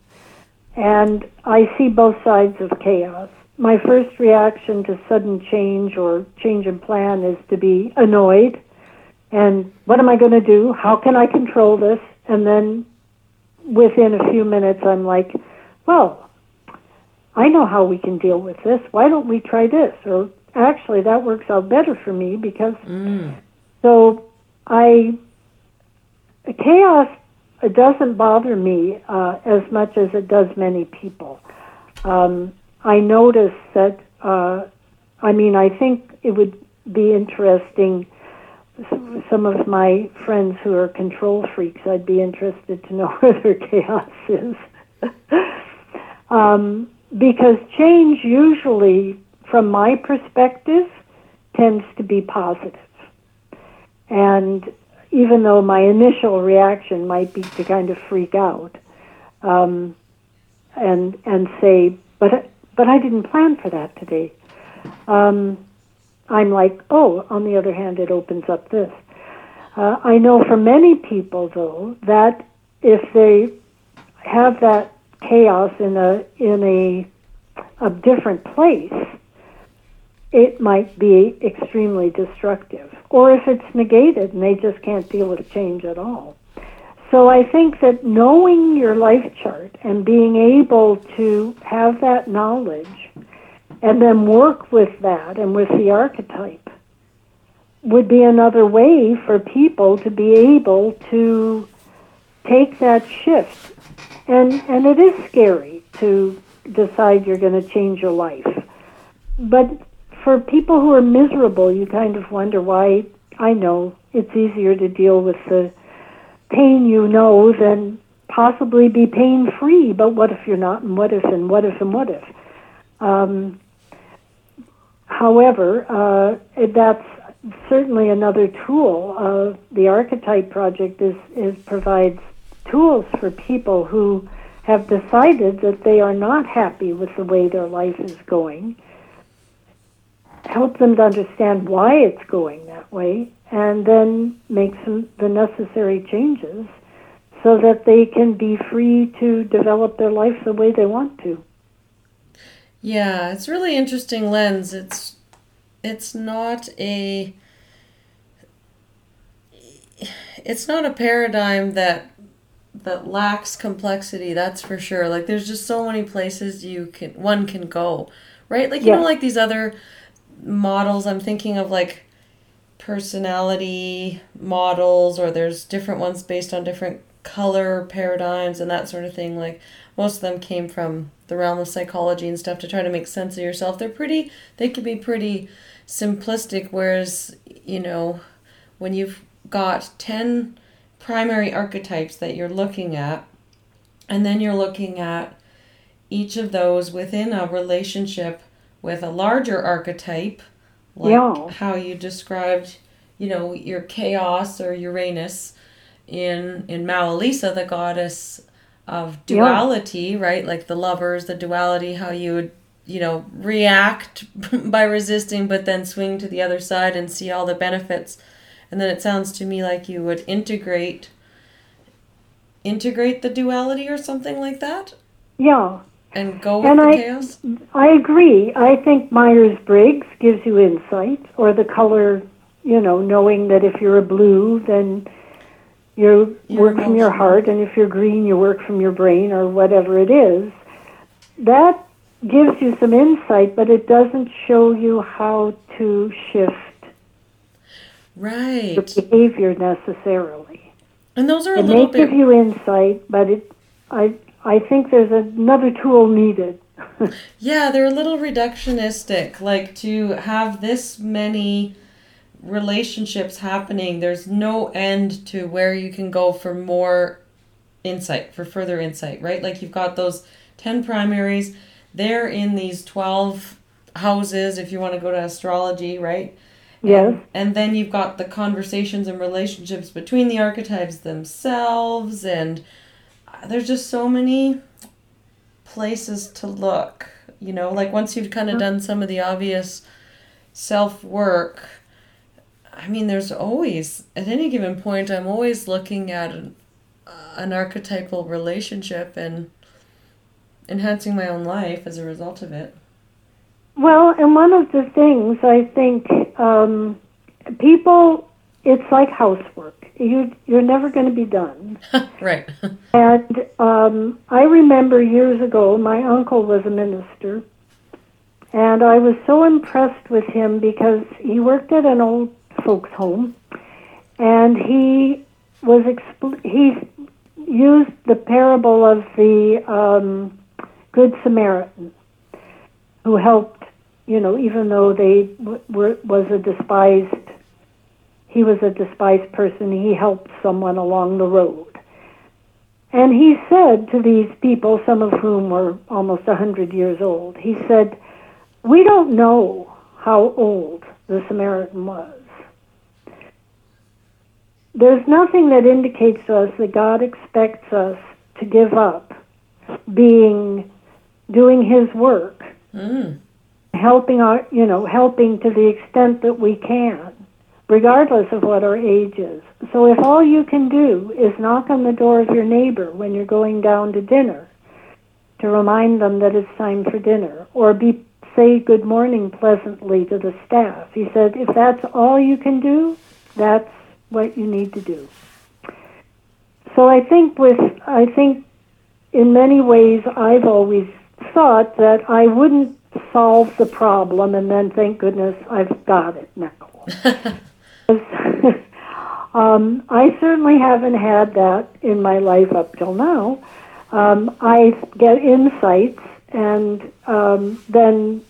and i see both sides of chaos my first reaction to sudden change or change in plan is to be annoyed and what am I going to do? How can I control this? And then within a few minutes, I'm like, well, I know how we can deal with this. Why don't we try this? Or actually, that works out better for me because mm. so I chaos doesn't bother me uh, as much as it does many people. Um, I notice that, uh, I mean, I think it would be interesting. Some of my friends who are control freaks, I'd be interested to know where their chaos is. um, because change usually, from my perspective, tends to be positive. And even though my initial reaction might be to kind of freak out um, and and say, but but I didn't plan for that today. Um, I'm like, oh, on the other hand, it opens up this. Uh, I know for many people, though, that if they have that chaos in a in a a different place, it might be extremely destructive. Or if it's negated and they just can't deal with change at all. So I think that knowing your life chart and being able to have that knowledge and then work with that and with the archetype would be another way for people to be able to take that shift. And and it is scary to decide you're going to change your life. But for people who are miserable, you kind of wonder why I know it's easier to deal with the pain you know than possibly be pain free. But what if you're not? And what if? And what if? And what if? Um, however, uh, that's certainly another tool. Uh, the Archetype Project is, is provides tools for people who have decided that they are not happy with the way their life is going. Help them to understand why it's going that way, and then make some the necessary changes so that they can be free to develop their life the way they want to. Yeah, it's really interesting lens. It's it's not a it's not a paradigm that that lacks complexity that's for sure. Like there's just so many places you can one can go right? Like you yeah. know like these other models i'm thinking of like personality models or there's different ones based on different color paradigms and that sort of thing. Like most of them came from the realm of psychology and stuff to try to make sense of yourself. They're pretty they can be pretty simplistic whereas you know when you've got 10 primary archetypes that you're looking at, and then you're looking at each of those within a relationship with a larger archetype, like yeah. how you described, you know, your chaos or Uranus in in Mawu-Lisa, the goddess of duality, yeah. right? Like the lovers, the duality, how you would, you know, react by resisting, but then swing to the other side and see all the benefits and then it sounds to me like you would integrate integrate the duality or something like that? Yeah. And go with and the I, chaos? I agree. I think myers-briggs gives you insight or the color you know knowing that if you're a blue then you work from your heart and if you're green you work from your brain or whatever it is. That gives you some insight but it doesn't show you how to shift right your behavior necessarily. And those are a little may give you insight, but it I I think there's another tool needed. yeah, they're a little reductionistic. Like to have this many relationships happening, there's no end to where you can go for more insight, for further insight, right? Like you've got those 10 primaries, they're in these 12 houses if you want to go to astrology, right? Yes. And, and then you've got the conversations and relationships between the archetypes themselves, and uh, there's just so many places to look. You know, like once you've kind of mm-hmm. done some of the obvious self work, I mean, there's always, at any given point, I'm always looking at an, uh, an archetypal relationship and enhancing my own life as a result of it. Well, and one of the things I think um, people, it's like housework. You you're never going to be done. right. and um, I remember years ago, my uncle was a minister, and I was so impressed with him because he worked at an old folks' home, and he was expl- he used the parable of the um, Good Samaritan who helped you know, even though they were was a despised, he was a despised person. He helped someone along the road, and he said to these people, some of whom were almost a hundred years old, he said, "We don't know how old the Samaritan was." There's nothing that indicates to us that God expects us to give up being doing his work mm helping our, you know, helping to the extent that we can, regardless of what our age is. So if all you can do is knock on the door of your neighbor when you're going down to dinner to remind them that it's time for dinner, or be say good morning pleasantly to the staff. He said, if that's all you can do, that's what you need to do. So I think with I think in many ways I've always thought that I wouldn't solve the problem and then thank goodness I've got it now. um, I certainly haven't had that in my life up till now. Um, I get insights, and um, then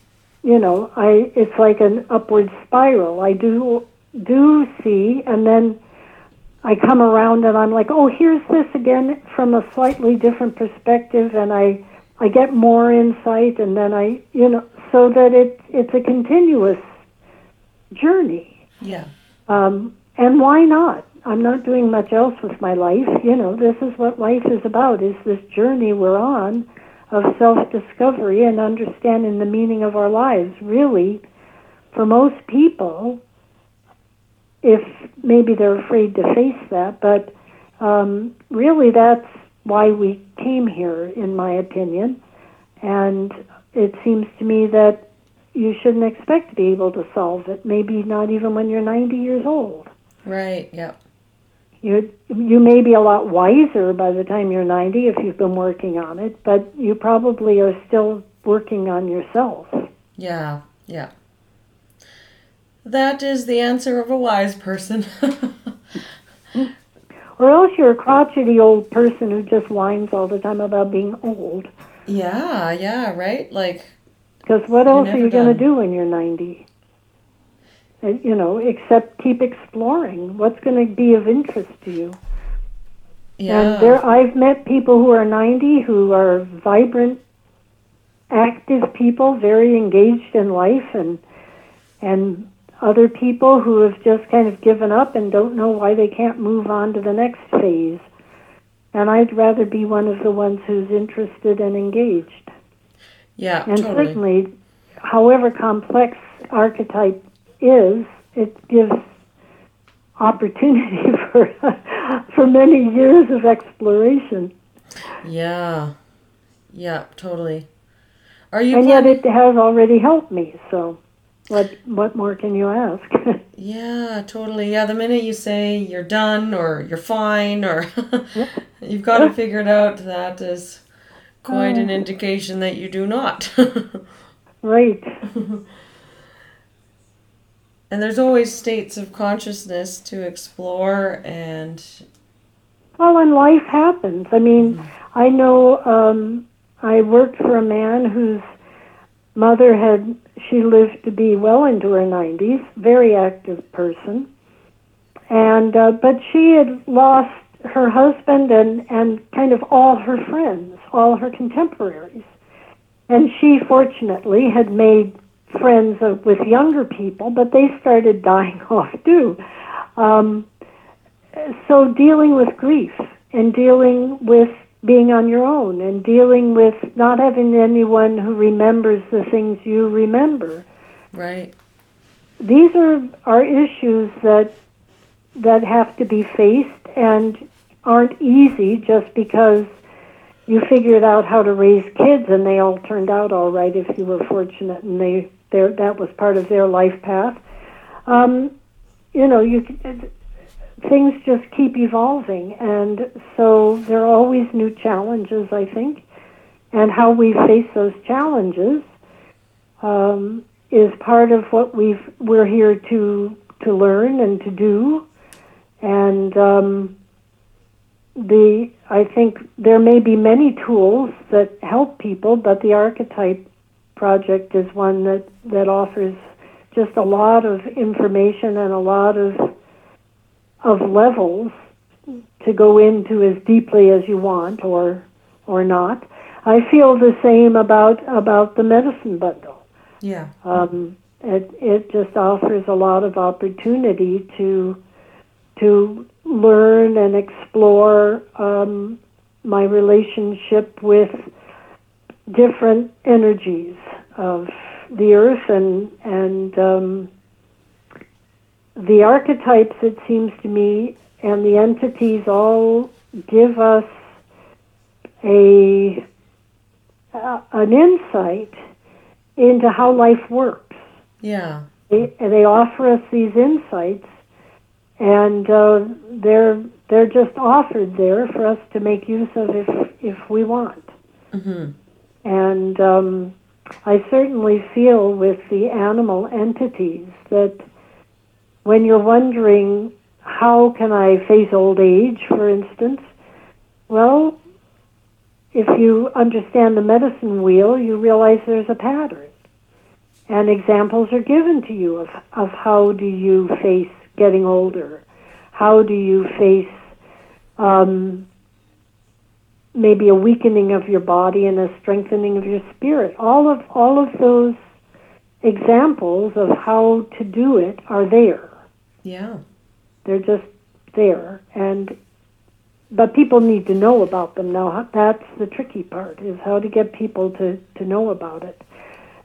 you know, I it's like an upward spiral. I do do see, and then I come around and I'm like, oh, here's this again from a slightly different perspective, and I I get more insight, and then I you know, so that it it's a continuous journey. Yeah. Um, and why not? I'm not doing much else with my life. You know, this is what life is about: is this journey we're on of self-discovery and understanding the meaning of our lives. Really, for most people, if maybe they're afraid to face that, but um, really that's why we came here, in my opinion. And it seems to me that you shouldn't expect to be able to solve it, maybe not even when you're 90 years old. Right, yep. You, you may be a lot wiser by the time you're 90 if you've been working on it, but you probably are still working on yourself. Yeah, yeah. That is the answer of a wise person. or else you're a crotchety old person who just whines all the time about being old. Yeah, yeah, right? Like, because what else are you going to do when you're 90? Uh, you know, except keep exploring. What's going to be of interest to you? Yeah. And there, I've met people who are 90 who are vibrant, active people, very engaged in life, and and other people who have just kind of given up and don't know why they can't move on to the next phase. And I'd rather be one of the ones who's interested and engaged. Yeah, and totally. certainly, however complex archetype is, it gives opportunity for for many years of exploration. Yeah, yeah, totally. Are you? And planning- yet, it has already helped me. So, what what more can you ask? yeah, totally. Yeah, the minute you say you're done or you're fine or you've got to figure it out, that is quite an indication that you do not. right. and there's always states of consciousness to explore and well and life happens i mean mm-hmm. i know um i worked for a man whose mother had she lived to be well into her 90s very active person and uh, but she had lost her husband and and kind of all her friends all her contemporaries and she fortunately had made friends of, with younger people, but they started dying off too. Um, so dealing with grief and dealing with being on your own and dealing with not having anyone who remembers the things you remember. Right. These are are issues that that have to be faced and aren't easy just because you figured out how to raise kids and they all turned out all right if you were fortunate and they their, that was part of their life path. Um, you know, you things just keep evolving, and so there are always new challenges. I think, and how we face those challenges um, is part of what we've we're here to to learn and to do, and um, the I think there may be many tools that help people, but the archetype project is one that, that offers just a lot of information and a lot of of levels to go into as deeply as you want or or not. I feel the same about about the medicine bundle. Yeah. Um, it it just offers a lot of opportunity to to learn and explore um, my relationship with different energies of the earth and and um, the archetypes. It seems to me, and the entities all give us a uh, an insight into how life works. Yeah. They, they offer us these insights, and uh, they're they're just offered there for us to make use of if if we want. Mm-hmm. And um, I certainly feel with the animal entities that when you're wondering, how can I face old age, for instance? Well, if you understand the medicine wheel, you realize there's a pattern. And examples are given to you of, of how do you face getting older? How do you face um, maybe a weakening of your body and a strengthening of your spirit? All of all of those examples of how to do it are there. Yeah. They're just there, and but people need to know about them now. That's the tricky part: is how to get people to to know about it.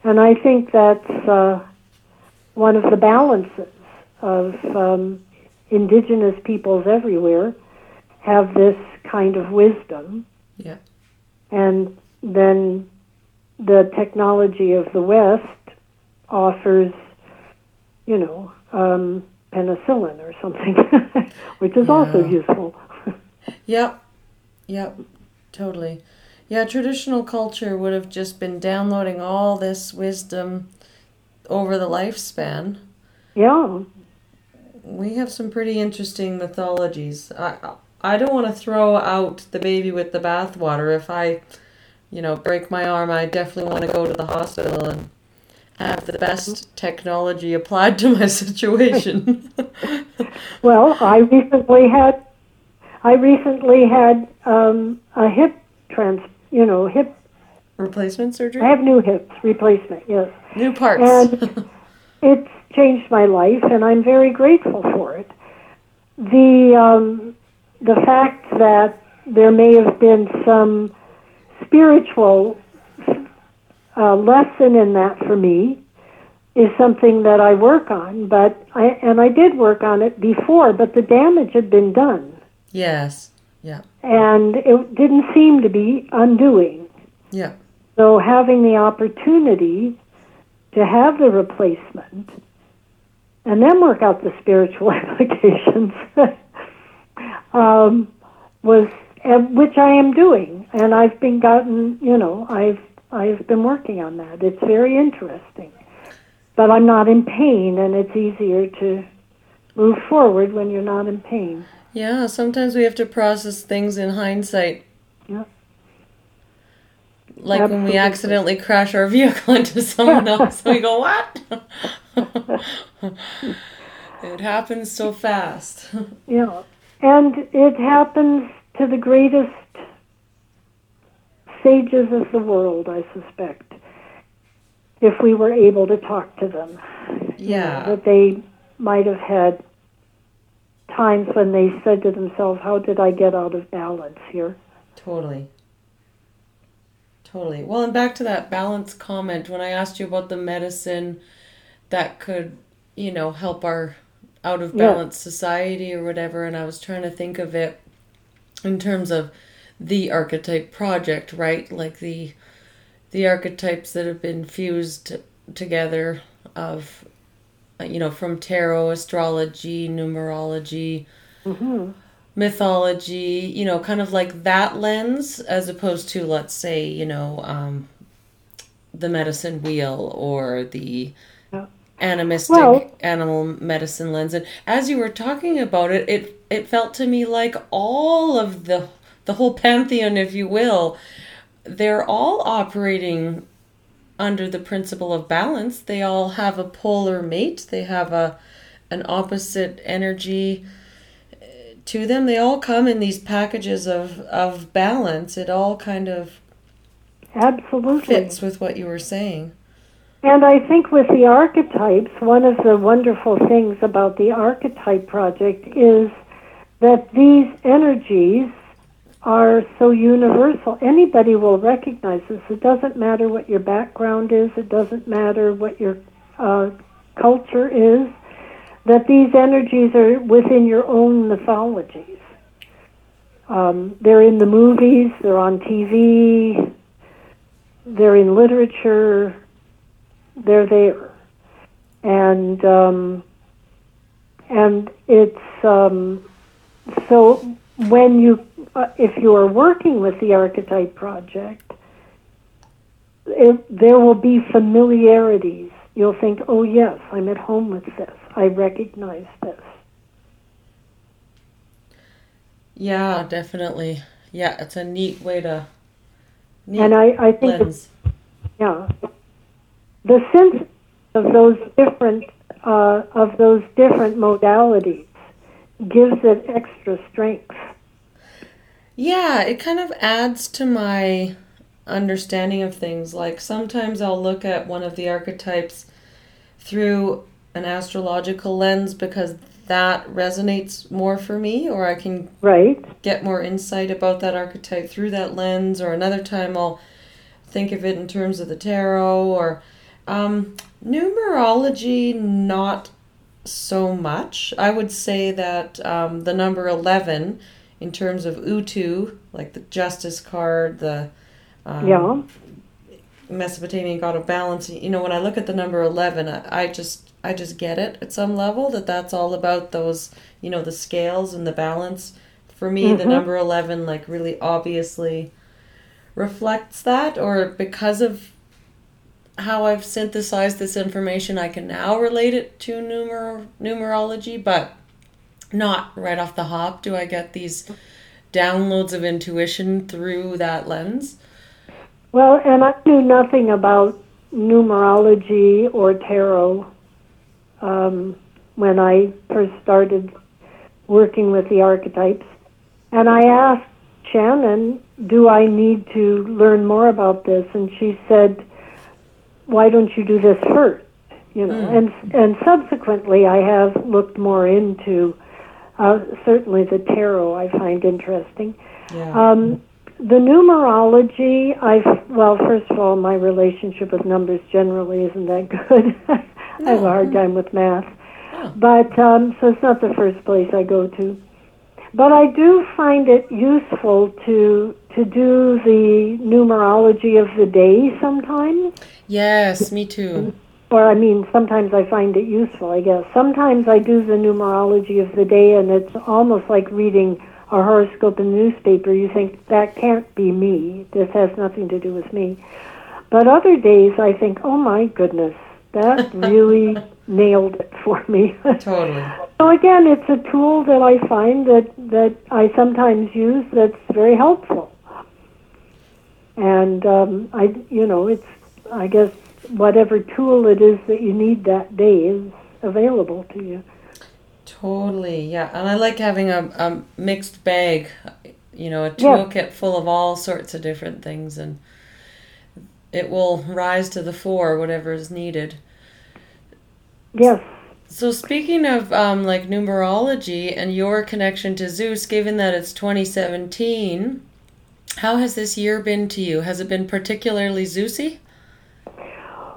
And I think that's uh, one of the balances of um, indigenous peoples everywhere have this kind of wisdom. Yeah. And then the technology of the West offers, you know, um, penicillin or something, which is also useful. Yep. Yep. Totally. Yeah, traditional culture would have just been downloading all this wisdom over the lifespan. yeah. We have some pretty interesting mythologies. I I don't want to throw out the baby with the bathwater. If I, you know, break my arm, I definitely want to go to the hospital and have the best technology applied to my situation. Well, I recently had, I recently had um, a hip trans, you know, hip. Replacement surgery? I have new hips replacement. Yes. New parts. And it's changed my life, and I'm very grateful for it. The um, the fact that there may have been some spiritual uh, lesson in that for me is something that I work on. But I and I did work on it before, but the damage had been done, yes. Yeah. and it didn't seem to be undoing. Yeah. So having the opportunity to have the replacement and then work out the spiritual implications um, was which I am doing, and I've been gotten you know I've I've been working on that. It's very interesting, but I'm not in pain, and it's easier to move forward when you're not in pain. Yeah, sometimes we have to process things in hindsight. Yeah. Like when we accidentally crash our vehicle into someone else, we go, What? it happens so fast. Yeah. And it happens to the greatest sages of the world, I suspect, if we were able to talk to them. You know, Yeah. that they might have had times when they said to themselves, How did I get out of balance here? Totally. Totally. Well, and back to that balance comment when I asked you about the medicine that could, you know, help our out of Yeah. balance society or whatever, and I was trying to think of it in terms of the archetype project, right? Like the the archetypes that have been fused together of you know, from tarot, astrology, numerology, hmm mythology, you know, kind of like that lens, as opposed to, let's say, you know, um, the medicine wheel or the animistic Well- animal medicine lens. And as you were talking about it, it it felt to me like all of the the whole pantheon, if you will, they're all operating under the principle of balance. They all have a polar mate. They have a an opposite energy uh, to them. They all come in these packages of of balance. It all kind of Absolutely. fits with what you were saying. And I think with the archetypes, one of the wonderful things about the archetype project is that these energies are so universal. Anybody will recognize this. It doesn't matter what your background is, it doesn't matter what your uh, culture is, that these energies are within your own mythologies. Um, they're in the movies, they're on TV, they're in literature, they're there, and um, and it's um, so when you uh, if you are working with the archetype project, it, there will be familiarities. You'll think, oh yes, I'm at home with this. I recognize this. Yeah, definitely. Yeah, it's a neat way to. Neat And I, I think, lens. yeah, the sense of those different uh, of those different modalities gives it extra strength. Yeah, it kind of adds to my understanding of things. Like sometimes I'll look at one of the archetypes through an astrological lens because that resonates more for me, or I can Right? get more insight about that archetype through that lens, or another time I'll think of it in terms of the tarot, or um, numerology, not so much. I would say that um, the number 11, in terms of Utu, like the Justice card, the um, Yeah. Mesopotamian god of balance. You know, when I look at the number eleven, I, I just I just get it at some level that that's all about those you know the scales and the balance. For me, the Mhm. number eleven like really obviously reflects that, or because of how I've synthesized this information, I can now relate it to numer numerology, but not right off the hop. Do I get these downloads of intuition through that lens? Well, and I knew nothing about numerology or tarot um, when I first started working with the archetypes. And I asked Shanon, do I need to learn more about this? And she said, why don't you do this first? You know, Mm. and and subsequently I have looked more into uh, certainly the tarot. I find interesting. Yeah. Um, the numerology, I well, first of all, my relationship with numbers generally isn't that good. I have a hard time with math, Oh. but um, so it's not the first place I go to. But I do find it useful to to do the numerology of the day sometimes. Yes, me too. Or I mean, sometimes I find it useful. I guess sometimes I do the numerology of the day, and it's almost like reading a horoscope in the newspaper. You think that can't be me. This has nothing to do with me. But other days, I think, oh my goodness, that really nailed it for me. Totally. so again, it's a tool that I find that that I sometimes use that's very helpful. And um, I, you know, it's I guess whatever tool it is that you need that day is available to you. Totally. Yeah. And I like having a, a mixed bag, you know, a Yeah. toolkit full of all sorts of different things and it will rise to the fore whatever is needed. Yes. So speaking of um, like numerology and your connection to Zeus, given that it's 2017, how has this year been to you? Has it been particularly Zeusy?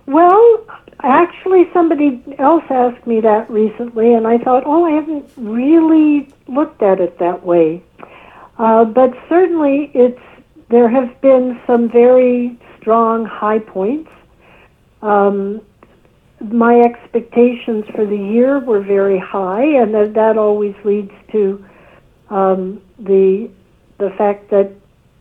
Well, actually, somebody else asked me that recently, and I thought, oh, I haven't really looked at it that way. Uh, but certainly, it's there have been some very strong high points. Um, my expectations for the year were very high, and that, that always leads to um, the the fact that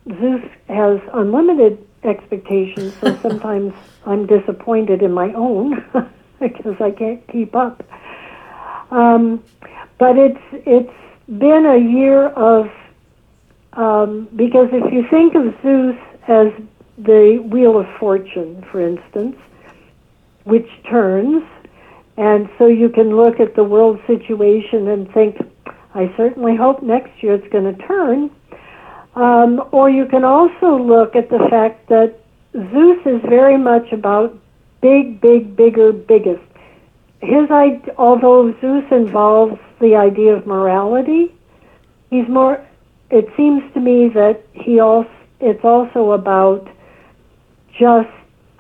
Zeus has unlimited expectations, so sometimes I'm disappointed in my own because I can't keep up. Um, but it's it's been a year of um, because if you think of Zeus as the wheel of fortune, for instance, which turns, and so you can look at the world situation and think, I certainly hope next year it's going to turn. Um, or you can also look at the fact that Zeus is very much about big, big, bigger, biggest. His although Zeus involves the idea of morality, he's more. It seems to me that he also it's also about just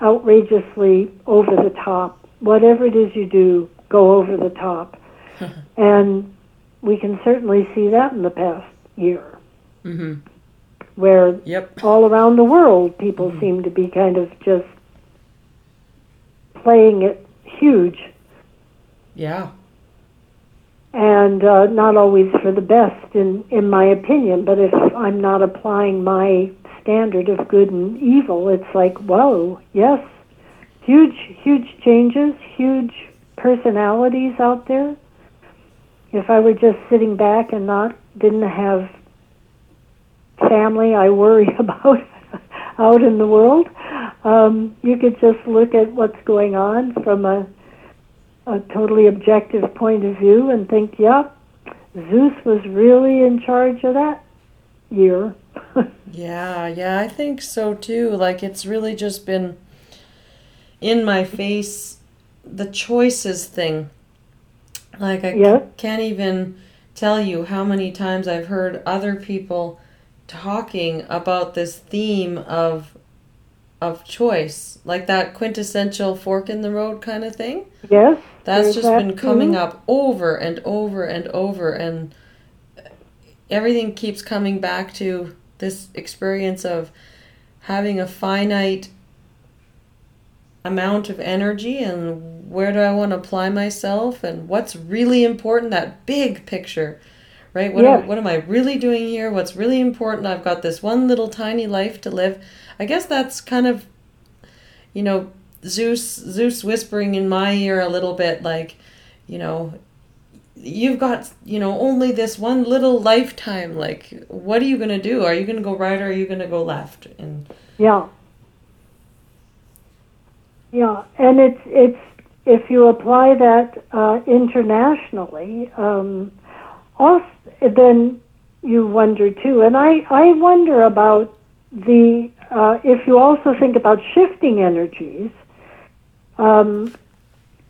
outrageously over the top. Whatever it is you do, go over the top, and we can certainly see that in the past year Mm-hmm. Where Yep. all around the world people seem to be kind of just playing it huge Yeah. and uh, not always for the best in in my opinion but if i'm not applying my standard of good and evil it's like whoa yes huge huge changes huge personalities out there. If I were just sitting back and not didn't have family I worry about out in the world, um, you could just look at what's going on from a, a totally objective point of view and think, yep, Zeus was really in charge of that year. yeah, yeah, I think so too. Like it's really just been in my face the choices thing. Like I Yeah. can't even tell you how many times I've heard other people talking about this theme of of choice, like that quintessential fork in the road kind of thing. yes. That's just that been coming too. up over and over and over, and everything keeps coming back to this experience of having a finite amount of energy and where do I want to apply myself and what's really important that big picture right? What, Yes. am, what am I really doing here? What's really important? I've got this one little tiny life to live. I guess that's kind of you know Zeus Zeus whispering in my ear a little bit like you know you've got you know only this one little lifetime. Like what are you going to do? Are you going to go right or are you going to go left? And Yeah. Yeah, and it's it's if you apply that uh, internationally, um, also, then you wonder too. And I I wonder about the uh, if you also think about shifting energies. Um,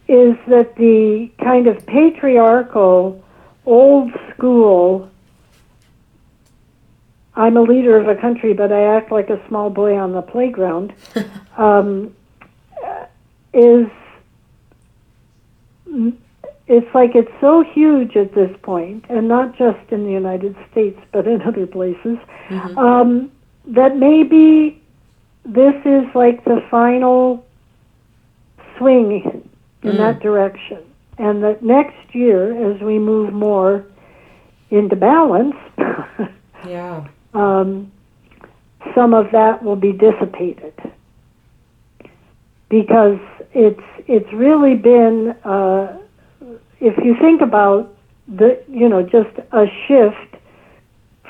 is that the kind of patriarchal, old school I'm a leader of a country, but I act like a small boy on the playground. um, is it's like it's so huge at this point, and not just in the United States, but in other places, um, that maybe this is like the final swing in Mm. that direction, and that next year, as we move more into balance. yeah um, some of that will be dissipated because it's it's really been uh, if you think about the you know just a shift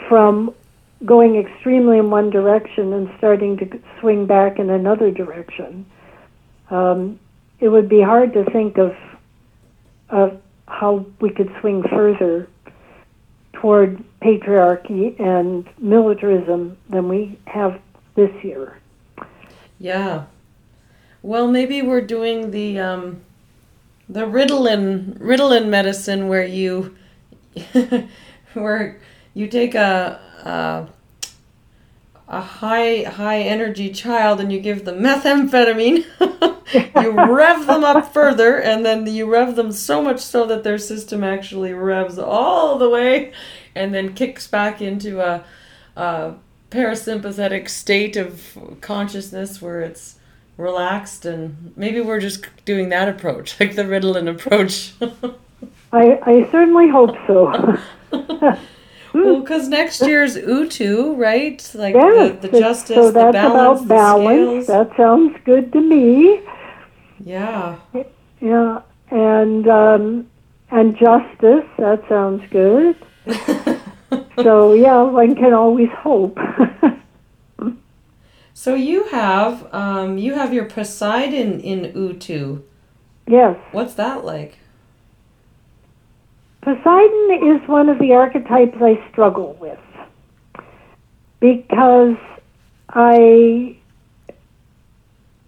from going extremely in one direction and starting to swing back in another direction um, it would be hard to think of of how we could swing further toward patriarchy and militarism than we have this year. Yeah. Well, maybe we're doing the um, the Ritalin Ritalin medicine where you where you take a, a a high high energy child and you give them methamphetamine. you rev them up further and then you rev them so much so that their system actually revs all the way and then kicks back into a, a parasympathetic state of consciousness where it's relaxed and maybe we're just doing that approach like the Ritalin approach I, I certainly hope so. well because next year's Utu right like the, the justice so the that's balance about the balance. scales. That sounds good to me. yeah Yeah, and um, and justice. That sounds good. So yeah, one can always hope. So you have um you have your Poseidon in Utu yes, what's that like? Poseidon is one of the archetypes I struggle with because I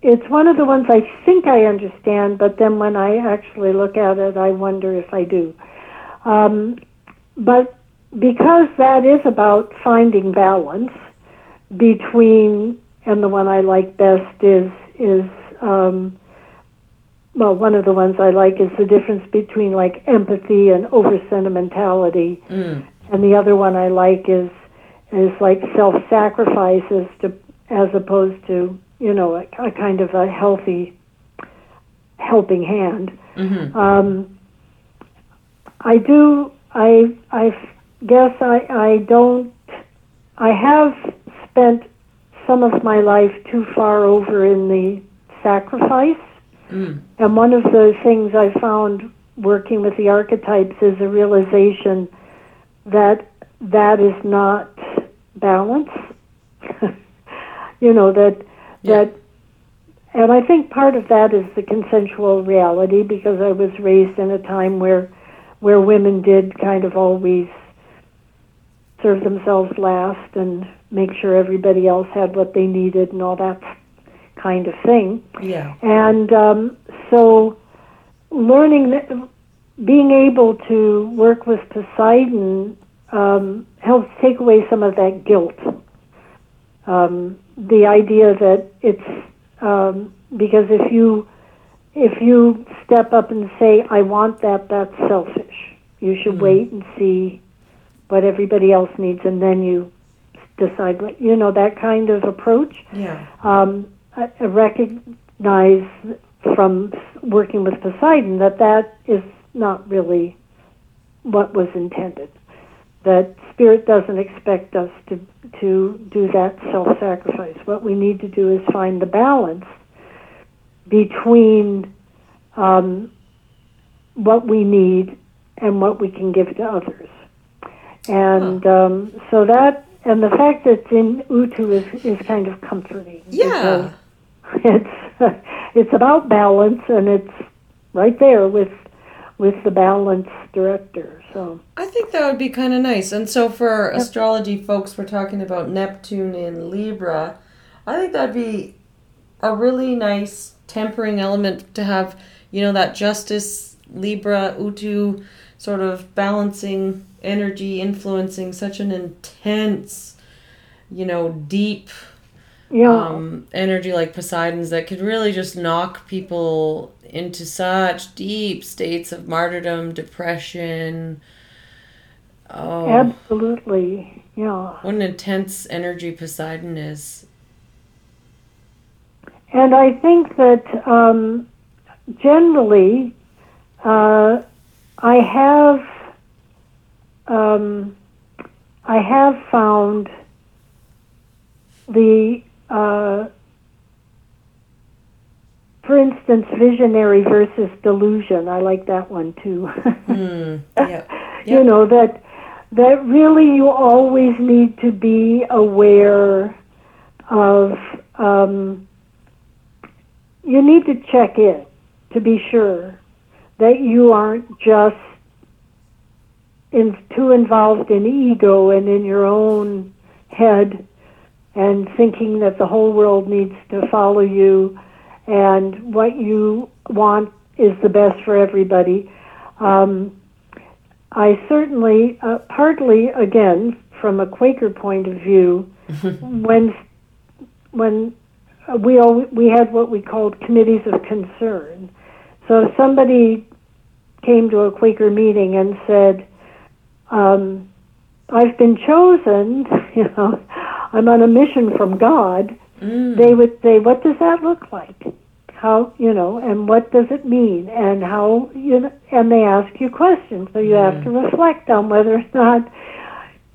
it's one of the ones I think I understand, but then when I actually look at it, I wonder if I do. Um, but because that is about finding balance between, and the one I like best is is um, well, one of the ones I like is the difference between like empathy and over sentimentality, mm. and the other one I like is is like self sacrifice as to as opposed to you know a, a kind of a healthy helping hand. hmm Um, I do. I I guess I I don't. I have spent some of my life too far over in the sacrifice Mm. And one of the things I found working with the archetypes is a realization that that is not balance. you know that Yeah. that and I think part of that is the consensual reality because I was raised in a time where where women did kind of always serve themselves last and make sure everybody else had what they needed and all that kind of thing. Yeah. And um, so, learning, that, being able to work with Poseidon um, helps take away some of that guilt. Um, the idea that it's um, because if you if you step up and say I want that, that's selfish. You should Mhm. wait and see what everybody else needs, and then you decide what you know that kind of approach Yeah. um, I I recognize from working with Poseidon that that is not really what was intended. That spirit doesn't expect us to to do that self-sacrifice. What we need to do is find the balance between um, what we need and what we can give to others. And um, so that and the fact that it's in Utu is is kind of comforting. Yeah. It's it's about balance and it's right there with with the balance director. So I think that would be kind of nice. And so for astrology folks, we're talking about Neptune in Libra. I think that'd be a really nice tempering element to have, you know, that justice Libra Utu sort of balancing energy influencing such an intense, you know, deep yeah, um, energy like Poseidon's that could really just knock people into such deep states of martyrdom, depression. Oh, absolutely. Yeah. what an intense energy Poseidon is. And I think that um, generally, uh, I have um, I have found the, uh, for instance, visionary versus delusion. I like that one too. Hmm. Yeah. you know that that really you always need to be aware of um, you need to check in to be sure that you aren't just in, too involved in ego and in your own head and thinking that the whole world needs to follow you and what you want is the best for everybody. Um, I certainly, uh, partly again from a Quaker point of view, when when we al- we had what we called committees of concern. So if somebody came to a Quaker meeting and said, um, "I've been chosen," you know, I'm on a mission from God. Mm. They would say, "What does that look like?" How you know, and what does it mean, and how you know, and they ask you questions, so you have to reflect on whether or not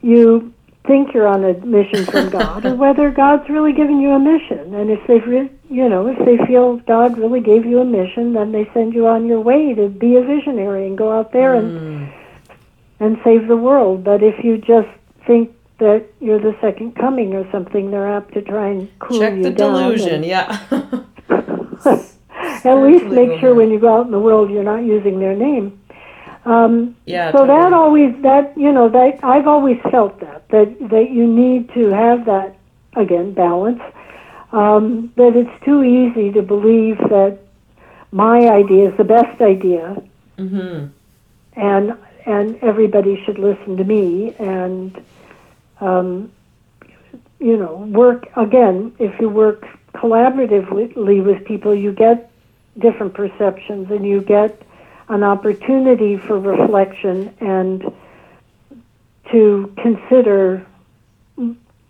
you think you're on a mission from God, or whether God's really giving you a mission. And if they've, re- you know, if they feel God really gave you a mission, then they send you on your way to be a visionary and go out there and Mm. and save the world. But if you just think that you're the second coming or something, they're apt to try and cool Check you the delusion. and- Yeah. At least make sure when you go out in the world you're not using their name. Um, Yeah. so that always that you know that I've always felt that that that you need to have that again balance. Um, that it's too easy to believe that my idea is the best idea Mhm. and and everybody should listen to me and um, you know work again if you work collaboratively with people you get different perceptions and you get an opportunity for reflection and to consider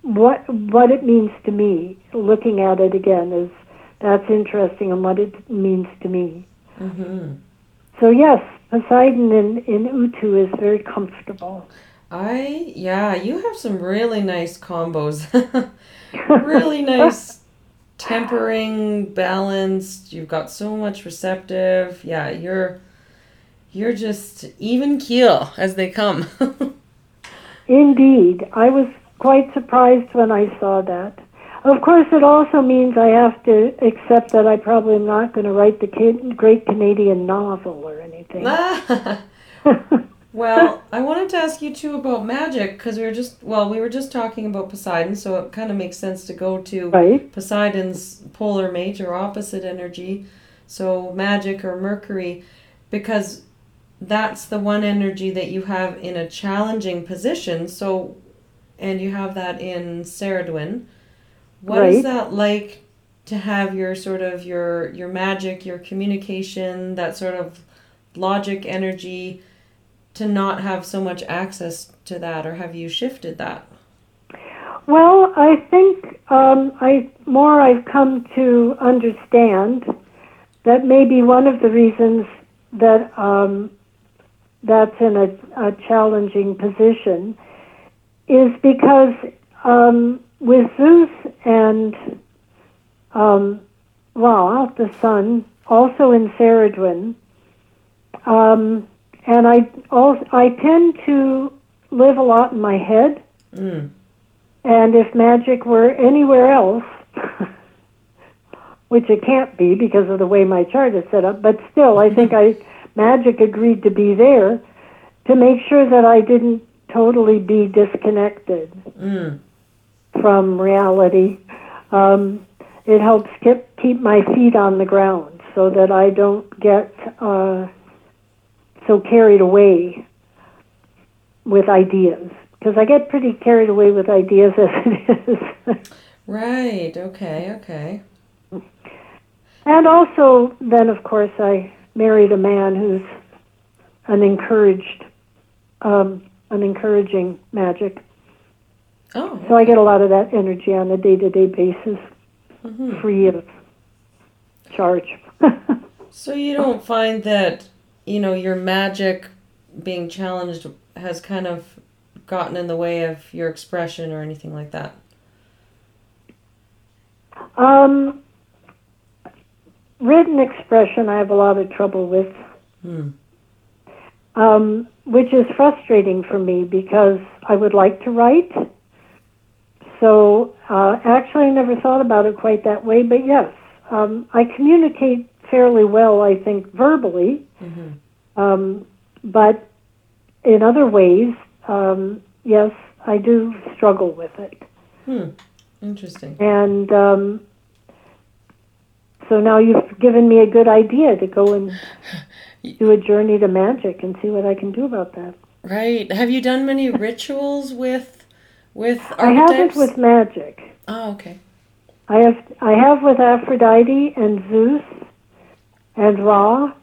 what what it means to me looking at it again is that's interesting and what it means to me Mhm. so yes, Poseidon in, in Utu is very comfortable. I yeah, you have some really nice combos. really nice tempering, balanced. You've got so much receptive. Yeah, you're you're just even keel as they come. Indeed. I was quite surprised when I saw that. Of course, it also means I have to accept that I probably am not going to write the great Canadian novel or anything. well, I wanted to ask you too about magic because we were just well, we were just talking about Poseidon, so it kind of makes sense to go to right. Poseidon's polar mate or opposite energy, so magic or Mercury, because that's the one energy that you have in a challenging position. So, and you have that in Ceridwen. What right. is that like to have your sort of your your magic, your communication, that sort of logic energy, to not have so much access to that, or have you shifted that? Well, I think um, I more I've come to understand that maybe one of the reasons that um, that's in a, a challenging position is because um, with Zeus and um, Ra, the sun, also in Ceridwen, um, and I also I tend to live a lot in my head. Mm. And if magic were anywhere else, which it can't be because of the way my chart is set up, but still, I think I magic agreed to be there to make sure that I didn't totally be disconnected mm. from reality. Um, it helps keep keep my feet on the ground so that I don't get uh, so carried away with ideas because I get pretty carried away with ideas as it is. right. Okay. Okay. And also, then of course, I married a man who's an encouraged, um, an encouraging magic. Oh. So I get a lot of that energy on a day-to-day basis, mm-hmm. free of charge. so you don't find that you know your magic being challenged has kind of gotten in the way of your expression or anything like that. Um, written expression I have a lot of trouble with, hmm. um, which is frustrating for me because I would like to write. So uh, actually, I never thought about it quite that way, but yes, um, I communicate fairly well, I think, verbally. Mm-hmm. Um, but in other ways, um, yes, I do struggle with it. Hmm. Interesting. And um, so now you've given me a good idea to go and do a journey to magic and see what I can do about that. Right. Have you done many rituals with with archetypes? I haven't with magic. Oh, okay. I have I have with Aphrodite and Zeus and Ra.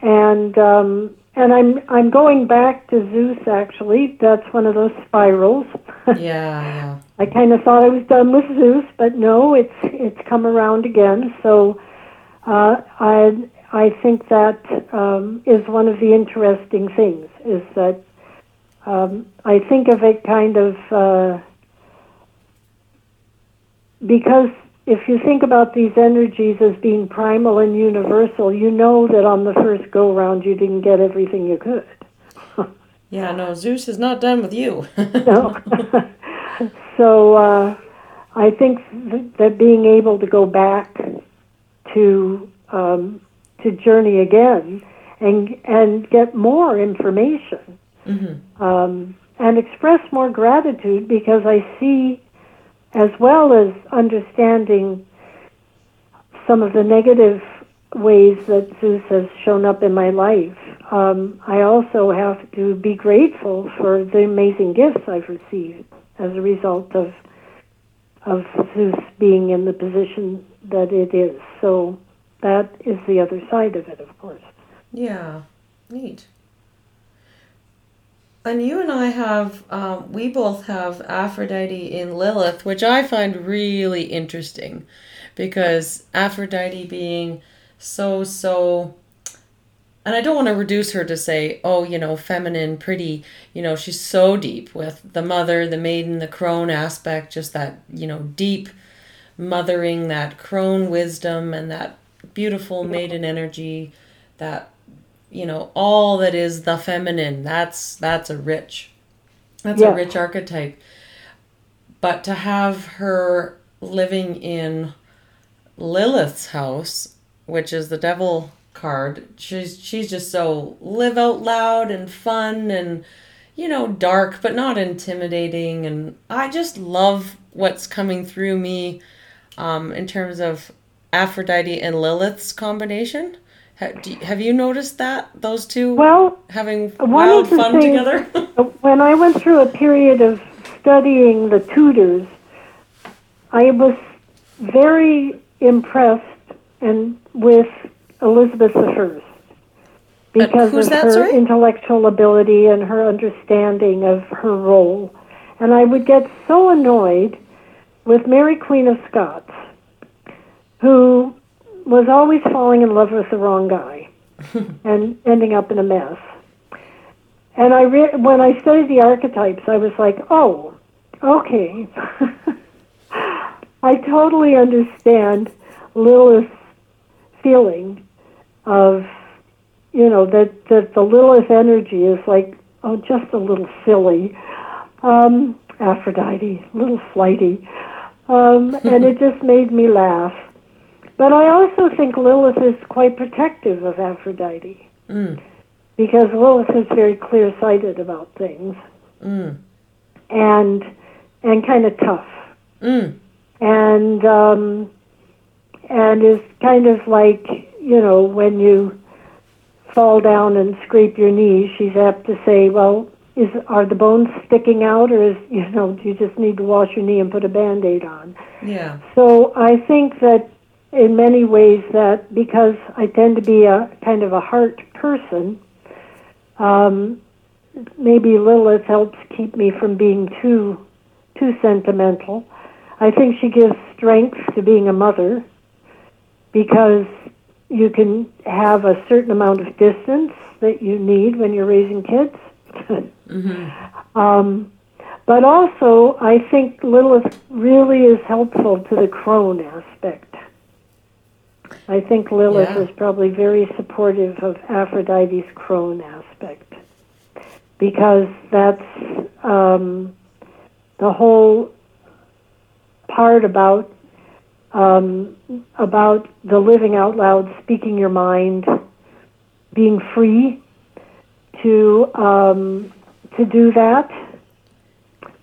And um, and I'm I'm going back to Zeus actually. That's one of those spirals. Yeah, yeah. I kind of thought I was done with Zeus, but no, it's it's come around again. So uh, I I think that um, is one of the interesting things is that um, I think of it kind of uh, because if you think about these energies as being primal and universal, you know that on the first go round you didn't get everything you could. Yeah, no, Zeus is not done with you. no. so uh, I think that being able to go back to um, to journey again and and get more information mm-hmm. um, and express more gratitude because I see as well as understanding some of the negative ways that Zeus has shown up in my life, um, I also have to be grateful for the amazing gifts I've received as a result of of Zeus being in the position that it is. So that is the other side of it, of course. Yeah, neat. And you and I have, um, we both have Aphrodite in Lilith, which I find really interesting because Aphrodite being so, so and I don't want to reduce her to say, oh, you know, feminine, pretty, you know, she's so deep with the mother, the maiden, the crone aspect, just that, you know, deep mothering, that crone wisdom, and that beautiful maiden energy, that, you know, all that is the feminine. That's that's a rich, that's Yeah. a rich archetype. But to have her living in Lilith's house, which is the devil card, she's she's just so live out loud and fun and you know dark but not intimidating and I just love what's coming through me um, in terms of Aphrodite and Lilith's combination. Ha- do Have you noticed that those two Well, having wild fun things- together? when I went through a period of studying the Tudors, I was very impressed and with Elizabeth I uh, because who's of that, her sorry? intellectual ability and her understanding of her role. And I would get so annoyed with Mary Queen of Scots, who was always falling in love with the wrong guy and ending up in a mess. And I re- when I studied the archetypes, I was like, oh, okay. I totally understand Lilith's feeling of, you know, that, that the Lilith energy is like, oh, just a little silly. Um, Aphrodite, a little flighty. Um, and it just made me laugh. But I also think Lilith is quite protective of Aphrodite mm, because Lilith is very clear-sighted about things mm, and and kind of tough mm. and um, and is kind of like you know when you fall down and scrape your knee, she's apt to say, "Well, is are the bones sticking out, or is you know do you just need to wash your knee and put a band-aid on?" Yeah. So I think that in many ways that because I tend to be a kind of a heart person, um, maybe Lilith helps keep me from being too too sentimental. I think she gives strength to being a mother because you can have a certain amount of distance that you need when you're raising kids. Mm-hmm. Um, but also, I think Lilith really is helpful to the crone aspect. I think Lilith Yeah. is probably very supportive of Aphrodite's crone aspect because that's um, the whole part about um, about the living out loud, speaking your mind, being free to um, to do that,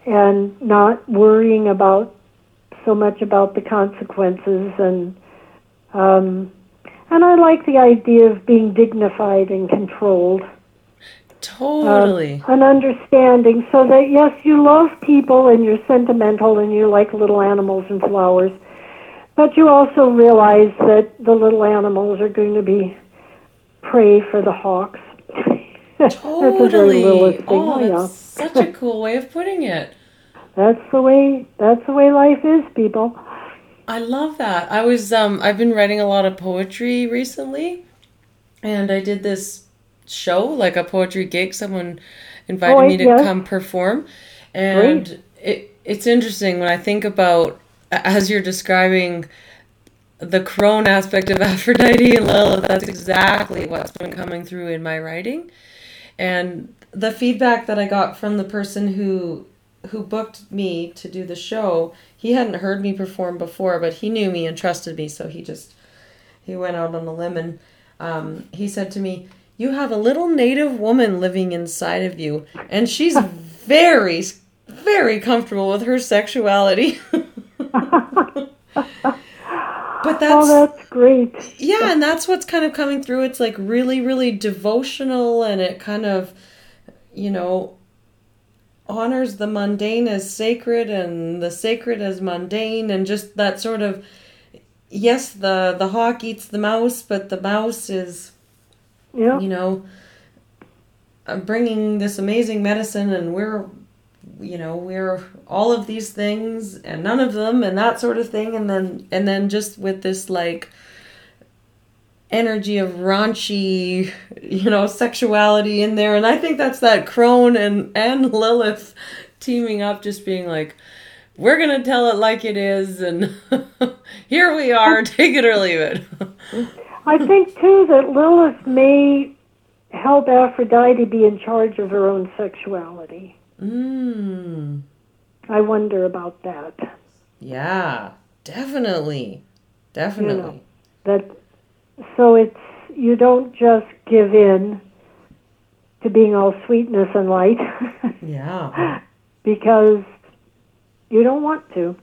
and not worrying about so much about the consequences and um, and I like the idea of being dignified and controlled Totally. an understanding so that yes you love people and you're sentimental and you like little animals and flowers but you also realize that the little animals are going to be prey for the hawks that's a very totally. Oh, oh, yeah that's such a cool way of putting it. that's the way that's the way life is people I love that. I was um I've been writing a lot of poetry recently and I did this show, like a poetry gig. Someone invited Oh, me to yes. come perform. And it it's interesting when I think about as you're describing the crone aspect of Aphrodite and Lilith, that's exactly what's been coming through in my writing. And the feedback that I got from the person who who booked me to do the show, he hadn't heard me perform before, but he knew me and trusted me, so he just he went out on a limb and um, he said to me, "You have a little native woman living inside of you, and she's very, very comfortable with her sexuality." but that's oh that's great yeah, and that's what's kind of coming through. It's like really, really devotional, and it kind of, you know, honors the mundane as sacred and the sacred as mundane, and just that sort of. Yes, the the hawk eats the mouse, but the mouse is, yeah you know, uh, bringing this amazing medicine, and we're, you know, we're all of these things and none of them, and that sort of thing, and then and then just with this like energy of raunchy, you know, sexuality in there. And I think that's that crone and, and Lilith teaming up, just being like, we're going to tell it like it is. And here we are, take it or leave it. I think, too, that Lilith may help Aphrodite be in charge of her own sexuality. Mm. I wonder about that. Yeah, definitely. Definitely. You know, that so it's you don't just give in to being all sweetness and light. yeah. because you don't want to.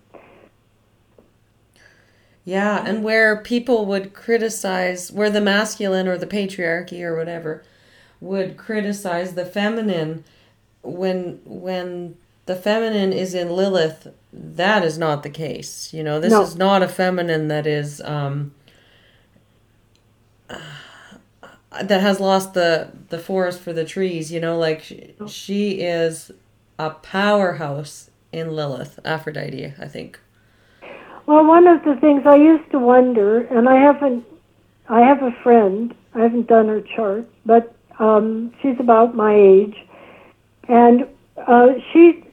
Yeah, and where people would criticize, where the masculine or the patriarchy or whatever would criticize the feminine, when when the feminine is in Lilith, that is not the case. You know, this no. is not a feminine that is um, that has lost the the forest for the trees. You know, like she, she is a powerhouse in Lilith, Aphrodite. I think. Well, one of the things I used to wonder, and I haven't, I have a friend. I haven't done her chart, but um, she's about my age, and uh, she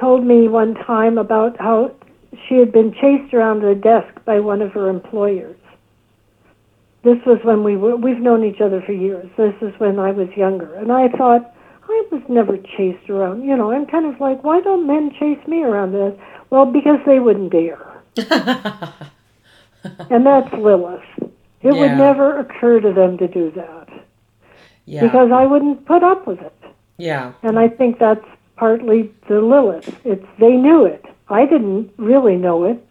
told me one time about how she had been chased around a desk by one of her employers. This was when we were, we've known each other for years. This is when I was younger. And I thought, I was never chased around. You know, I'm kind of like, why don't men chase me around this? Well, because they wouldn't dare. and that's Lilith. It yeah. would never occur to them to do that. Yeah. Because I wouldn't put up with it. Yeah. And I think that's partly the Lilith. It's they knew it. I didn't really know it.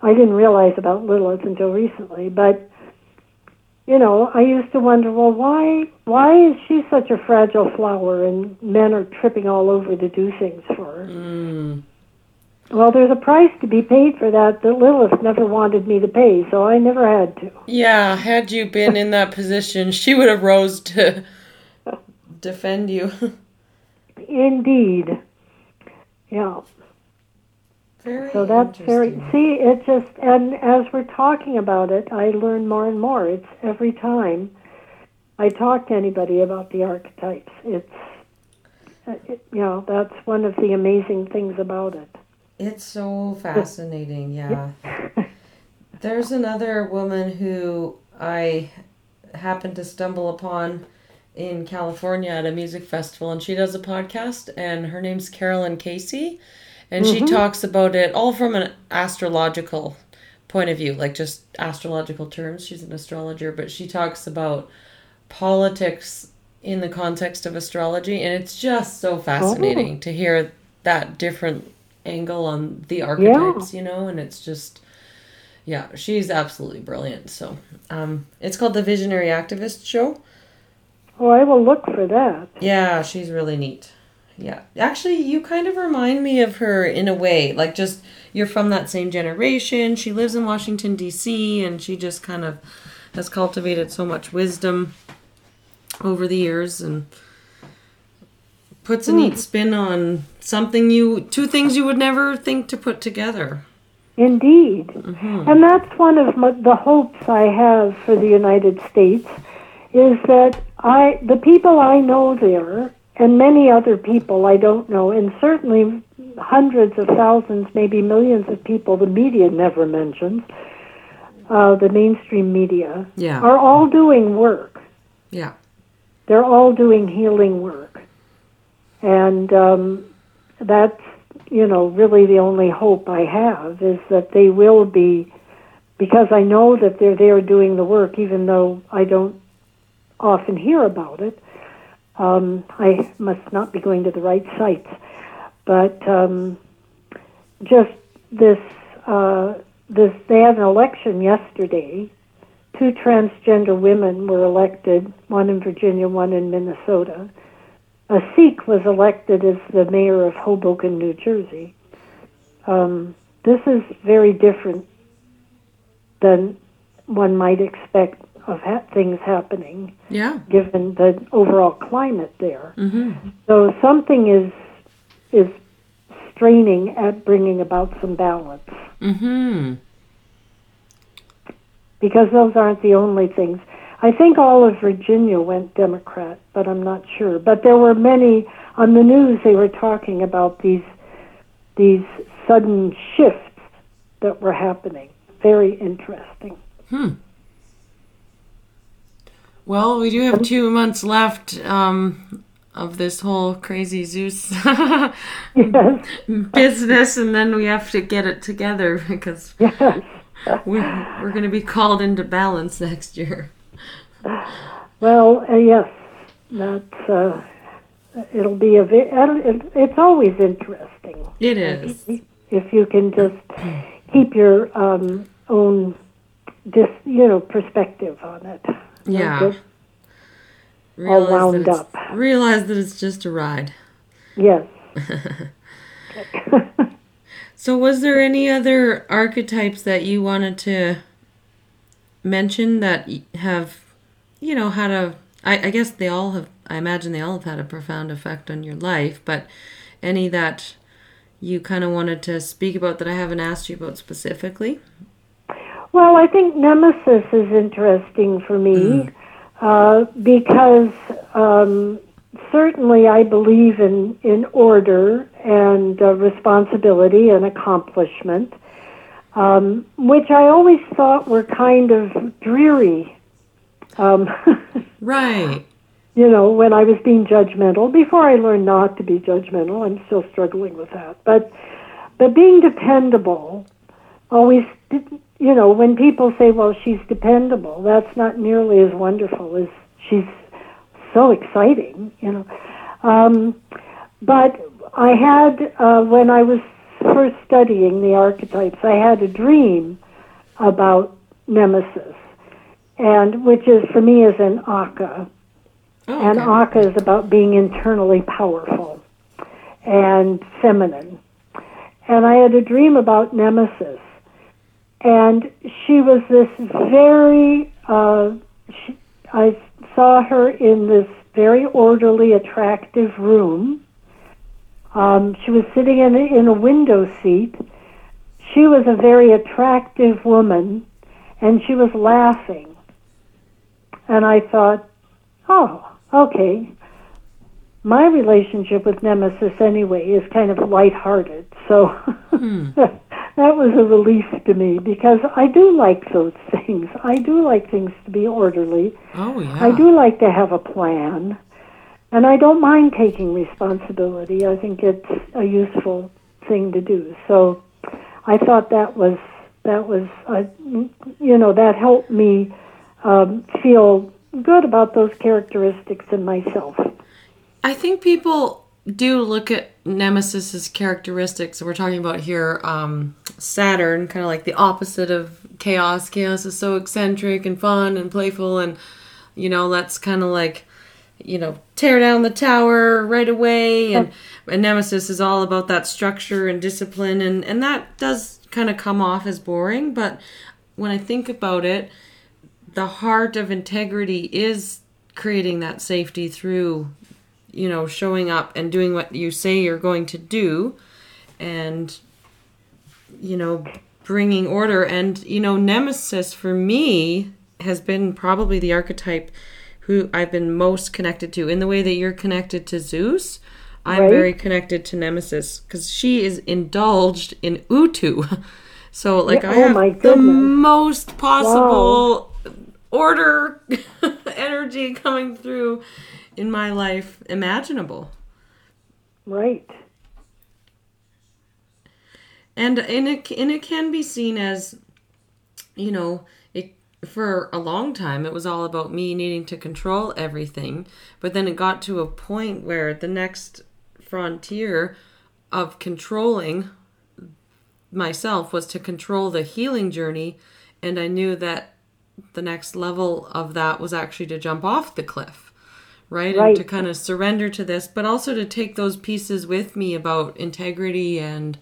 I didn't realize about Lilith until recently, but you know, I used to wonder, well, why why is she such a fragile flower and men are tripping all over to do things for her? Mm. Well, there's a price to be paid for that that Lilith never wanted me to pay, so I never had to. Yeah, had you been in that position, she would have rose to defend you. Indeed. Yeah. Very so that's very see it just and as we're talking about it i learn more and more it's every time i talk to anybody about the archetypes it's uh, it, you know that's one of the amazing things about it it's so fascinating yeah there's another woman who i happened to stumble upon in California at a music festival, and she does a podcast, and her name's Caroline Casey, and mm-hmm. she talks about it all from an astrological point of view, like just astrological terms. She's an astrologer, but she talks about politics in the context of astrology, and it's just so fascinating oh. to hear that different angle on the archetypes, yeah. you know, and it's just yeah, she's absolutely brilliant. So, um, it's called the Visionary Activist Show Oh, I will look for that. Yeah, she's really neat. Yeah. Actually, you kind of remind me of her in a way. Like, just you're from that same generation. She lives in Washington, D.C., and she just kind of has cultivated so much wisdom over the years and puts a mm. neat spin on something you, two things you would never think to put together. Indeed. Mm-hmm. And that's one of my, the hopes I have for the United States is that I the people I know there and many other people I don't know, and certainly hundreds of thousands, maybe millions of people the media never mentions, uh, the mainstream media, yeah. are all doing work. Yeah. They're all doing healing work. And um, that's, you know, really the only hope I have is that they will be, because I know that they're there doing the work, even though I don't often hear about it. Um, I must not be going to the right sites, but um, just this, uh, this. They had an election yesterday. Two transgender women were elected, one in Virginia, one in Minnesota. A Sikh was elected as the mayor of Hoboken, New Jersey. Um, this is very different than one might expect of ha- things happening. Yeah. Given the overall climate there, mm-hmm. so something is is straining at bringing about some balance. Hmm. because those aren't the only things. I think all of Virginia went Democrat, but I'm not sure. But there were many on the news. They were talking about these these sudden shifts that were happening. Very interesting. Hmm. Well, we do have two months left um, of this whole crazy Zeus Yes. business, and then we have to get it together because Yes. we, we're going to be called into balance next year. Well, uh, yes. That's. Uh, it'll be a. It's always interesting. It is. if you can just keep your um, own dis, you know perspective on it. Yeah. Realize that wound it's- up. Realize that it's just a ride. yes. So, was there any other archetypes that you wanted to mention that have, you know, had a? I, I guess they all have. I imagine they all have had a profound effect on your life, but any that you kind of wanted to speak about that I haven't asked you about specifically? Well, I think Nemesis is interesting for me uh, because um, certainly I believe in, in order and uh, responsibility and accomplishment, um, which I always thought were kind of dreary. Um, Right. you know, when I was being judgmental, before I learned not to be judgmental, I'm still struggling with that. But but being dependable always you know, when people say, Well, she's dependable, that's not nearly as wonderful as she's so exciting, you know. Um, but I had uh, when I was first studying the archetypes, I had a dream about Nemesis, and which is for me is an Akka, Oh, and okay. Akka is about being internally powerful and feminine. And I had a dream about Nemesis. And she was this very, uh, she, I saw her in this very orderly, attractive room. Um, she was sitting in a, in a window seat. She was a very attractive woman, and she was laughing. And I thought, oh, okay. My relationship with Nemesis, anyway, is kind of lighthearted. So that was a relief to me because I do like those things. I do like things to be orderly. Oh, yeah. I do like to have a plan. And I don't mind taking responsibility. I think it's a useful thing to do. So I thought that was that was uh, you know that helped me um, feel good about those characteristics in myself. I think people do look at Nemesis's characteristics. We're talking about here um, Saturn, kind of like the opposite of chaos. Chaos is so eccentric and fun and playful, and you know, let's kind of like you know tear down the tower right away. And, and Nemesis is all about that structure and discipline, and and that does kind of come off as boring. But when I think about it, the heart of integrity is creating that safety through you know showing up and doing what you say you're going to do and you know bringing order and you know nemesis for me has been probably the archetype who I've been most connected to in the way that you're connected to Zeus I'm Right. very connected to Nemesis because she is indulged in Utu. So like Yeah, I oh have the most possible order energy coming through in my life imaginable. Right. And and it and it can be seen as you know, it for a long time it was all about me needing to control everything, but then it got to a point where the next frontier of controlling myself was to control the healing journey and I knew that the next level of that was actually to jump off the cliff right, Right. and to kind of surrender to this but also to take those pieces with me about integrity and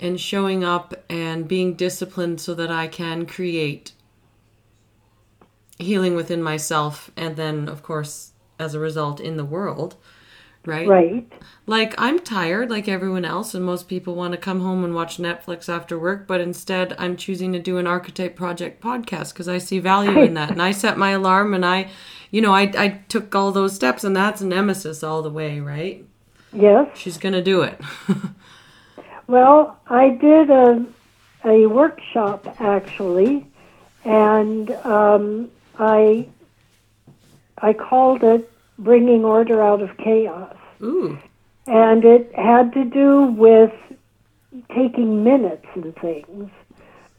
and showing up and being disciplined so that I can create healing within myself and then of course as a result in the world right? Right. Like I'm tired like everyone else and most people want to come home and watch Netflix after work, but instead I'm choosing to do an archetype project podcast because I see value in that. And I set my alarm and I you know, I I took all those steps and that's nemesis all the way, right? Yes. She's going to do it. Well, I did a a workshop actually, and um, I I called it "Bringing Order Out of Chaos," Ooh. and it had to do with taking minutes and things.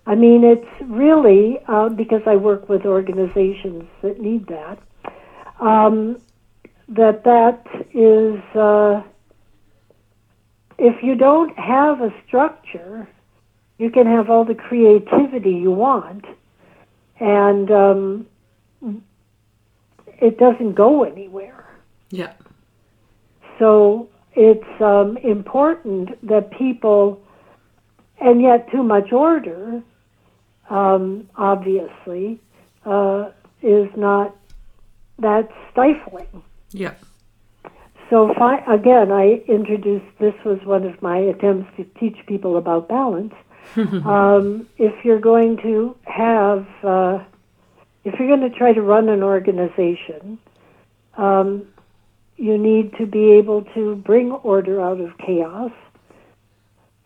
I mean, it's really uh, because I work with organizations that need that. Um, that that is. Uh, if you don't have a structure, you can have all the creativity you want, and um, it doesn't go anywhere. Yeah. So it's um, important that people, and yet too much order, um, obviously, uh, is not that's stifling. Yeah. So fi- again, I introduced this was one of my attempts to teach people about balance. um, if you're going to have, uh, if you're going to try to run an organization, um, you need to be able to bring order out of chaos,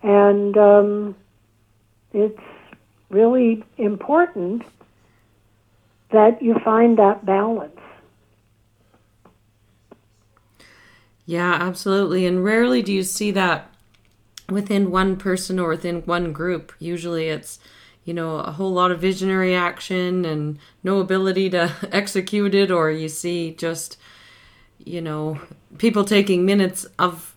and um, it's really important that you find that balance. Yeah, absolutely. And rarely do you see that within one person or within one group. Usually it's, you know, a whole lot of visionary action and no ability to execute it, or you see just, you know, people taking minutes of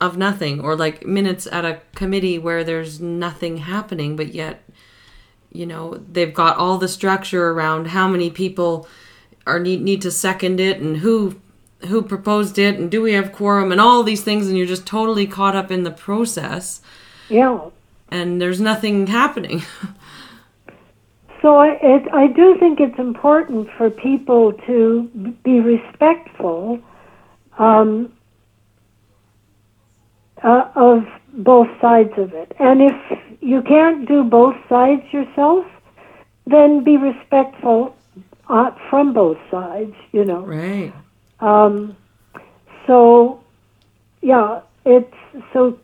of nothing or like minutes at a committee where there's nothing happening but yet you know they've got all the structure around how many people are need, need to second it and who who proposed it and do we have quorum and all these things and you're just totally caught up in the process Yeah. and there's nothing happening So I, it, I do think it's important for people to be respectful um, uh, of both sides of it. And if you can't do both sides yourself, then be respectful uh, from both sides, you know. right Um, so, yeah, it's so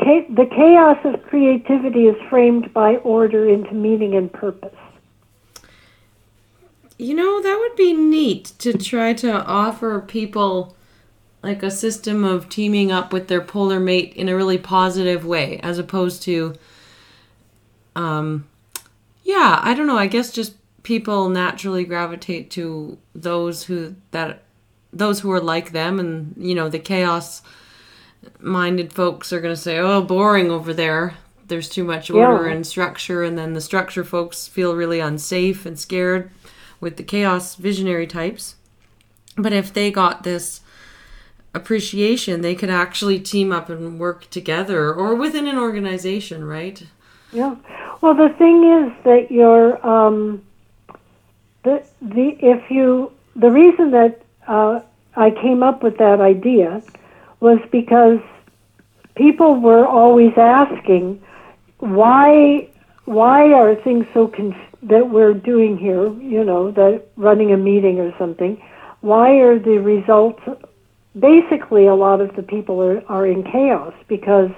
cha- the chaos of creativity is framed by order into meaning and purpose. you know that would be neat to try to offer people like a system of teaming up with their polar mate in a really positive way as opposed to um yeah i don't know i guess just people naturally gravitate to those who that those who are like them and you know the chaos minded folks are going to say oh boring over there there's too much order Yeah. and structure and then the structure folks feel really unsafe and scared with the chaos visionary types but if they got this appreciation they could actually team up and work together or within an organization right Yeah. Well, the thing is that you're um, the the if you the reason that uh, I came up with that idea was because people were always asking why why are things so that we're doing here you know that running a meeting or something? Why are the results basically a lot of the people are, are in chaos because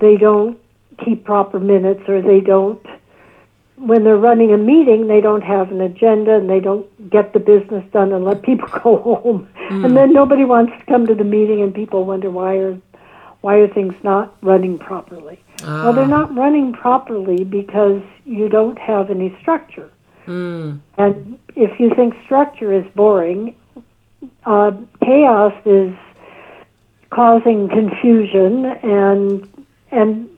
they don't keep proper minutes or they don't when they're running a meeting they don't have an agenda and they don't get the business done and let people go home. And then nobody wants to come to the meeting and people wonder why are why are things not running properly? Well they're not running properly because you don't have any structure. Mm, and if you think structure is boring uh, chaos is causing confusion and and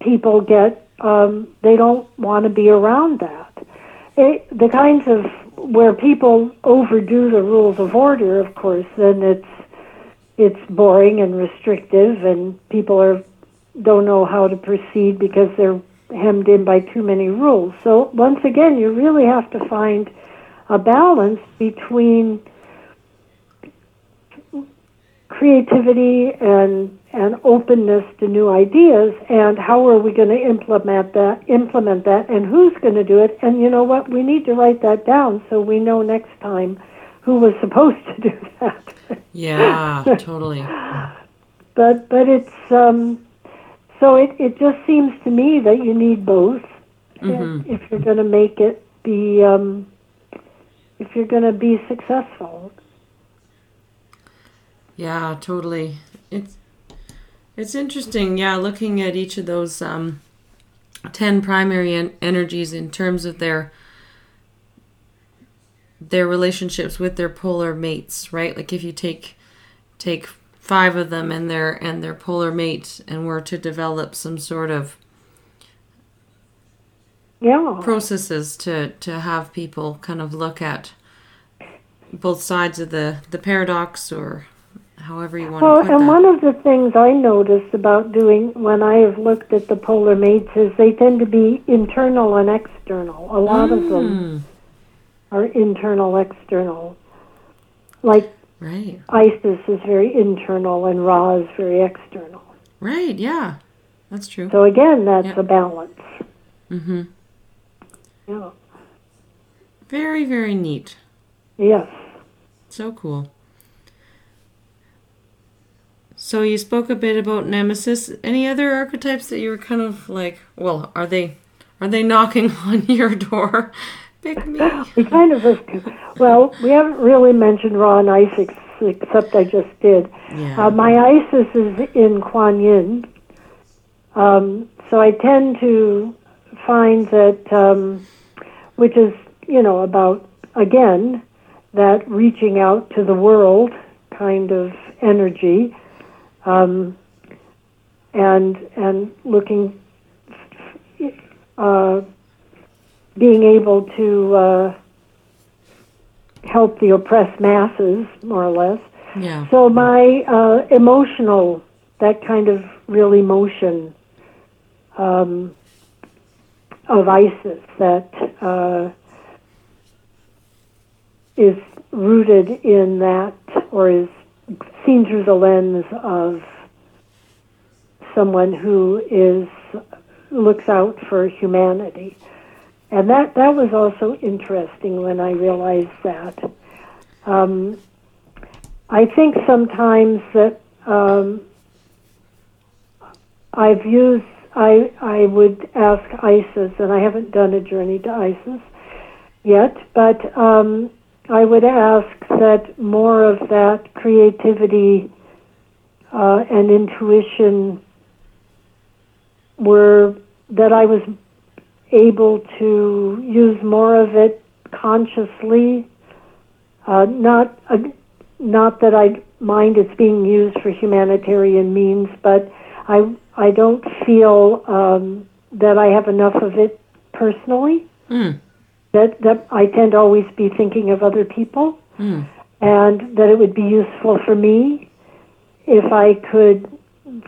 people get um, they don't want to be around that. It, the kinds of where people overdo the rules of order, of course, then it's it's boring and restrictive, and people are don't know how to proceed because they're hemmed in by too many rules. So once again, you really have to find a balance between creativity and and openness to new ideas and how are we going to implement that implement that and who's going to do it? And you know what? We need to write that down so we know next time who was supposed to do that. Yeah, totally. but but it's um so it it just seems to me that you need both. Mhm. if you're going to make it be um if you're going to be successful Yeah, totally. It's it's interesting. Yeah, looking at each of those um, ten primary en- energies in terms of their their relationships with their polar mates, right? Like if you take take five of them and their and their polar mate, and were to develop some sort of yeah processes to to have people kind of look at both sides of the the paradox or however you want Well, to put and that. one of the things I noticed about doing when I have looked at the polar mates is they tend to be internal and external. A lot of them Mm, are internal, external. Like right. Isis is very internal and Ra is very external. Right, yeah. That's true. So again, that's Yeah. a balance. Mm-hmm. Yeah. Very very neat. Yes. So cool. So you spoke a bit about Nemesis. Any other archetypes that you were kind of like, well, are they are they knocking on your door? Pick me. We kind of well, we haven't really mentioned Ra and Isis except I just did. Yeah. Uh, my Isis is in Kuan Yin. Um, so I tend to find that, um, which is, you know, about, again, that reaching out to the world kind of energy um, and, and looking, uh, being able to uh, help the oppressed masses, more or less. yeah. So my uh, emotional, that kind of real emotion um, of ISIS that uh, is rooted in that, or is seen through the lens of someone who is looks out for humanity, and that that was also interesting when I realized that. Um, I think sometimes that um, I've used, I, I would ask ISIS, and I haven't done a journey to ISIS yet, but um, I would ask that more of that creativity uh, and intuition were, that I was able to use more of it consciously, uh, not. Uh, not that I mind it's being used for humanitarian means, but I I don't feel um, that I have enough of it personally. Mm. That that I tend to always be thinking of other people, Mm. and that it would be useful for me if I could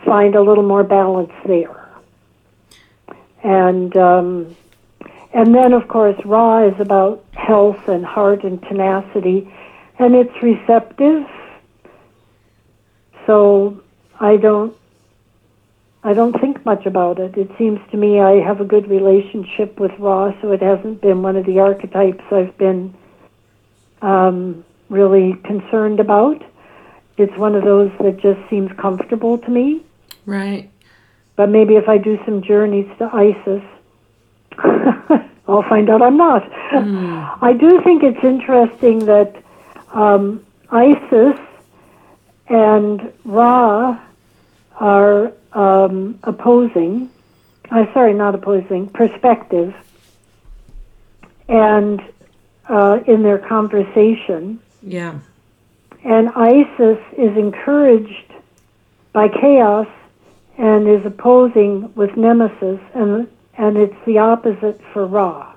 find a little more balance there. And um, and then of course Ra is about health and heart and tenacity and it's receptive. So I don't I don't think much about it. It seems to me I have a good relationship with Ra, so it hasn't been one of the archetypes I've been um, really concerned about. It's one of those that just seems comfortable to me. Right. But maybe if I do some journeys to ISIS, I'll find out I'm not. I do think it's interesting that um, ISIS and Ra are um, opposing. Uh, sorry, not opposing. Perspective, and uh, in their conversation, Yeah. and ISIS is encouraged by chaos and is opposing with Nemesis, and and it's the opposite for Ra.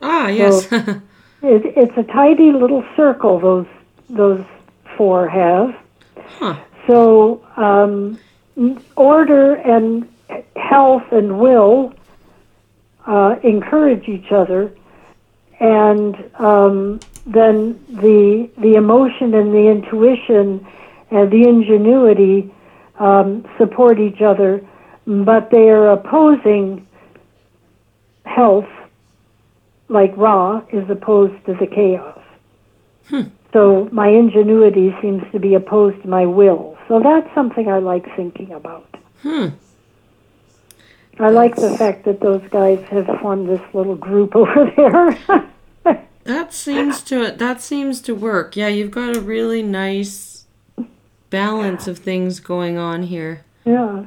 Ah, yes. It, it's a tidy little circle those those four have. huh. So um, order and health and will uh, encourage each other, and um, then the the emotion and the intuition and the ingenuity um, support each other, but they are opposing health, like Ra is opposed to the chaos. So my ingenuity seems to be opposed to my will. So that's something I like thinking about. Hmm. I like the fact that those guys have formed this little group over there. That seems to that seems to work. Yeah, you've got a really nice balance of things going on here. yeah.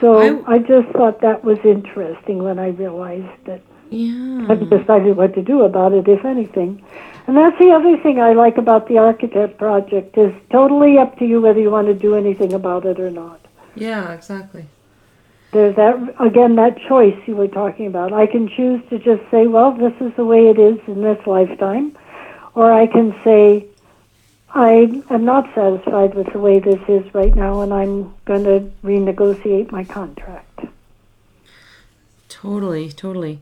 So I- I, just thought that was interesting when I realized it. Yeah. I decided what to do about it, if anything. And that's the other thing I like about the Archetype Project is totally up to you whether you want to do anything about it or not. Yeah, exactly. There's that again that choice you were talking about. I can choose to just say, well, this is the way it is in this lifetime, or I can say, I am not satisfied with the way this is right now, and I'm going to renegotiate my contract. Totally, totally.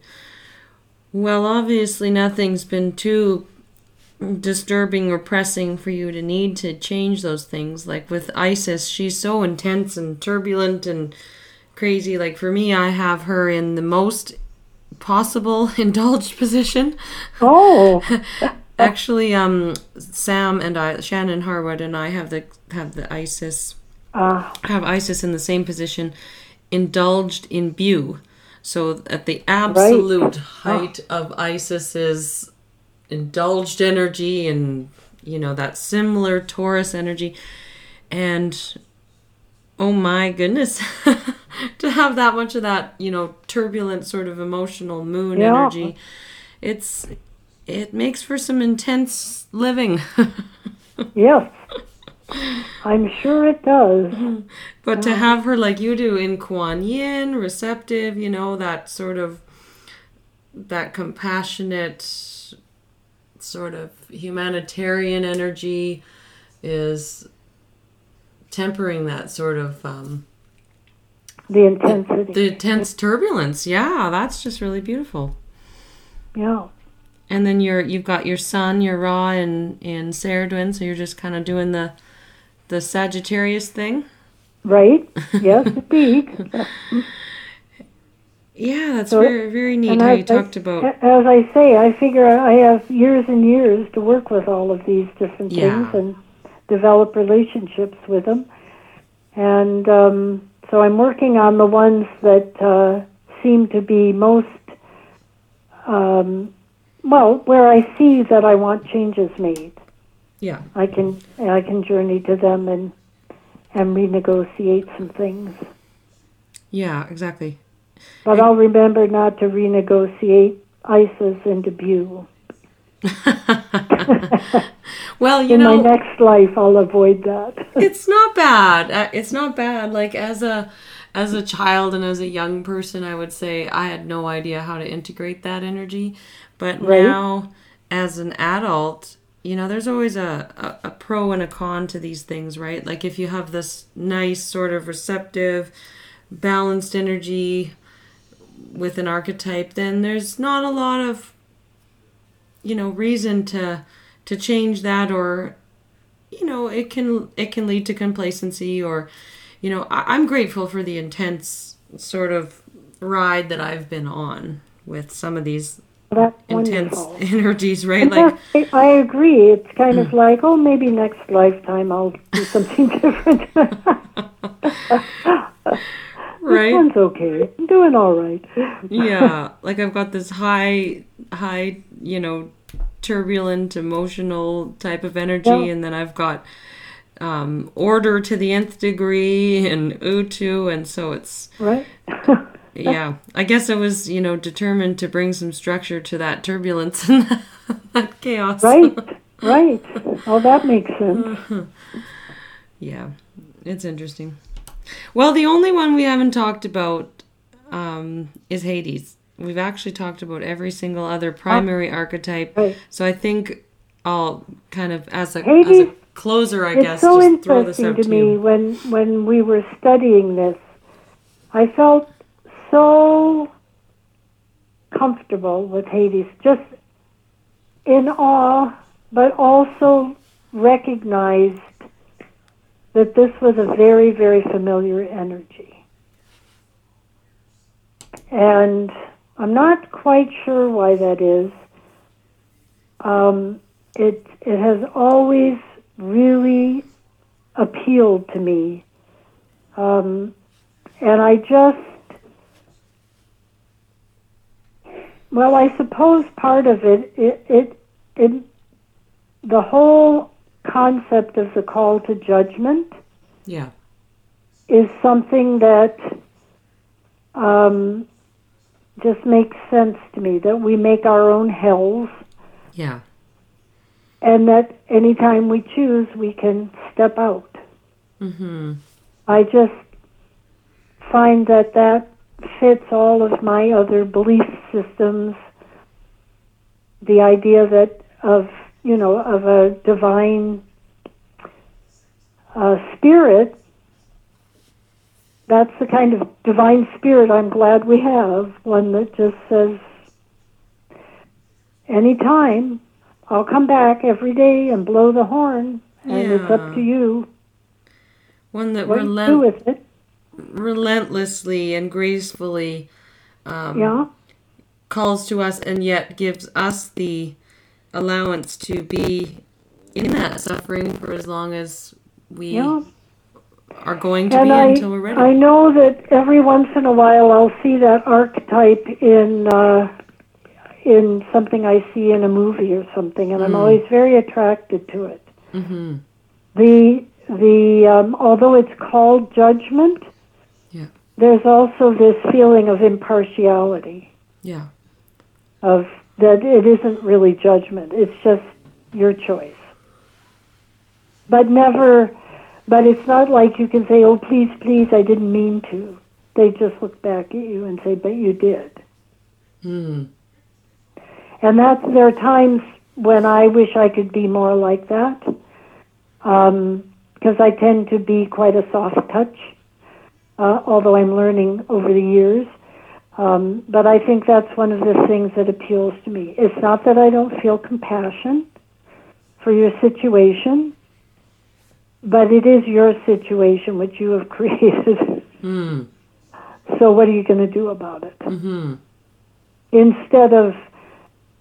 Well, obviously nothing's been too disturbing or pressing for you to need to change those things. Like with Isis, she's so intense and turbulent and crazy. Like for me, I have her in the most possible indulged position. Oh, Actually, um, Sam and I, Shanon Harwood and I have the have the Isis uh, have Isis in the same position, indulged in Bu. So at the absolute oh. height of Isis's indulged energy and you know that similar Taurus energy, and oh my goodness, to have that much of that you know turbulent sort of emotional moon Yeah. energy, it's it makes for some intense living. yes, I'm sure it does. But to have her like you do in Kuan Yin, receptive, you know, that sort of that compassionate sort of humanitarian energy is tempering that sort of um The intensity. the intense turbulence. Yeah, that's just really beautiful. yeah. And then you're you've got your sun, your Ra in in Ceridwen, so you're just kind of doing the the Sagittarius thing. Right? Yes, indeed. Yeah, that's So- very very neat how I- you talked about As I say, I figure I have years and years to work with all of these different Yeah. things and develop relationships with them. And um, so I'm working on the ones that uh, seem to be most, um, well, where I see that I want changes made. Yeah. I can I can journey to them and and renegotiate some things. Yeah, exactly. But I'll remember not to renegotiate ISIS into Bu. well, you In know, my next life, I'll avoid that. it's not bad. Uh, It's not bad. Like as a as a child and as a young person, I would say I had no idea how to integrate that energy. But Right. now, as an adult, you know, there's always a, a, a pro and a con to these things, right? Like if you have this nice, sort of receptive, balanced energy with an archetype, then there's not a lot of, you know, reason to to change that or you know it can it can lead to complacency or you know I, i'm grateful for the intense sort of ride that i've been on with some of these That's intense wonderful. energies right like I, I agree. It's kind of like, oh, maybe next lifetime I'll do something different. right? This one's okay. I'm doing all right. yeah like i've got this high high you know turbulent emotional type of energy Yeah. and then i've got um order to the nth degree and utu and so it's Right? Yeah i guess i was you know determined to bring some structure to that turbulence and that chaos right. Right. Oh, that makes sense. yeah it's interesting well the only one we haven't talked about um, is hades we've actually talked about every single other primary archetype Right. so i think i'll kind of as a, as a closer i It's guess so just throw this out to to me you when when we were studying this. I felt so comfortable with Hades, just in awe, but also recognized that this was a very, very familiar energy. And I'm not quite sure why that is. Um, it it has always really appealed to me, um, and I just well, I suppose part of it it it, it the whole concept of the call to judgment Yeah. is something that um, just makes sense to me that we make our own hells Yeah. and that anytime we choose we can step out Mhm. i just find that that fits all of my other belief systems. The idea that of you know of a divine uh, spirit that's the kind of divine spirit i'm glad we have one that just says anytime i'll come back every day and blow the horn and it's up to you. One that what you do with it relentlessly and gracefully um, yeah calls to us and yet gives us the allowance to be in that suffering for as long as we yeah are going to and be I, until we're ready. I know that every once in a while I'll see that archetype in uh, in something I see in a movie or something, and I'm Mm. always very attracted to it. hmm The the um, although it's called judgment. There's also this feeling of impartiality Yeah. of that it isn't really judgment; it's just your choice. But never, but it's not like you can say, "Oh, please, please, I didn't mean to." They just look back at you and say, "But you did." Mm. And that's there are times when I wish I could be more like that, because I tend to be quite a soft touch. Uh, although I'm learning over the years, um, but I think that's one of the things that appeals to me. It's not that I don't feel compassion for your situation, but it is your situation which you have created. Mm. so what are you going to do about it? hmm instead of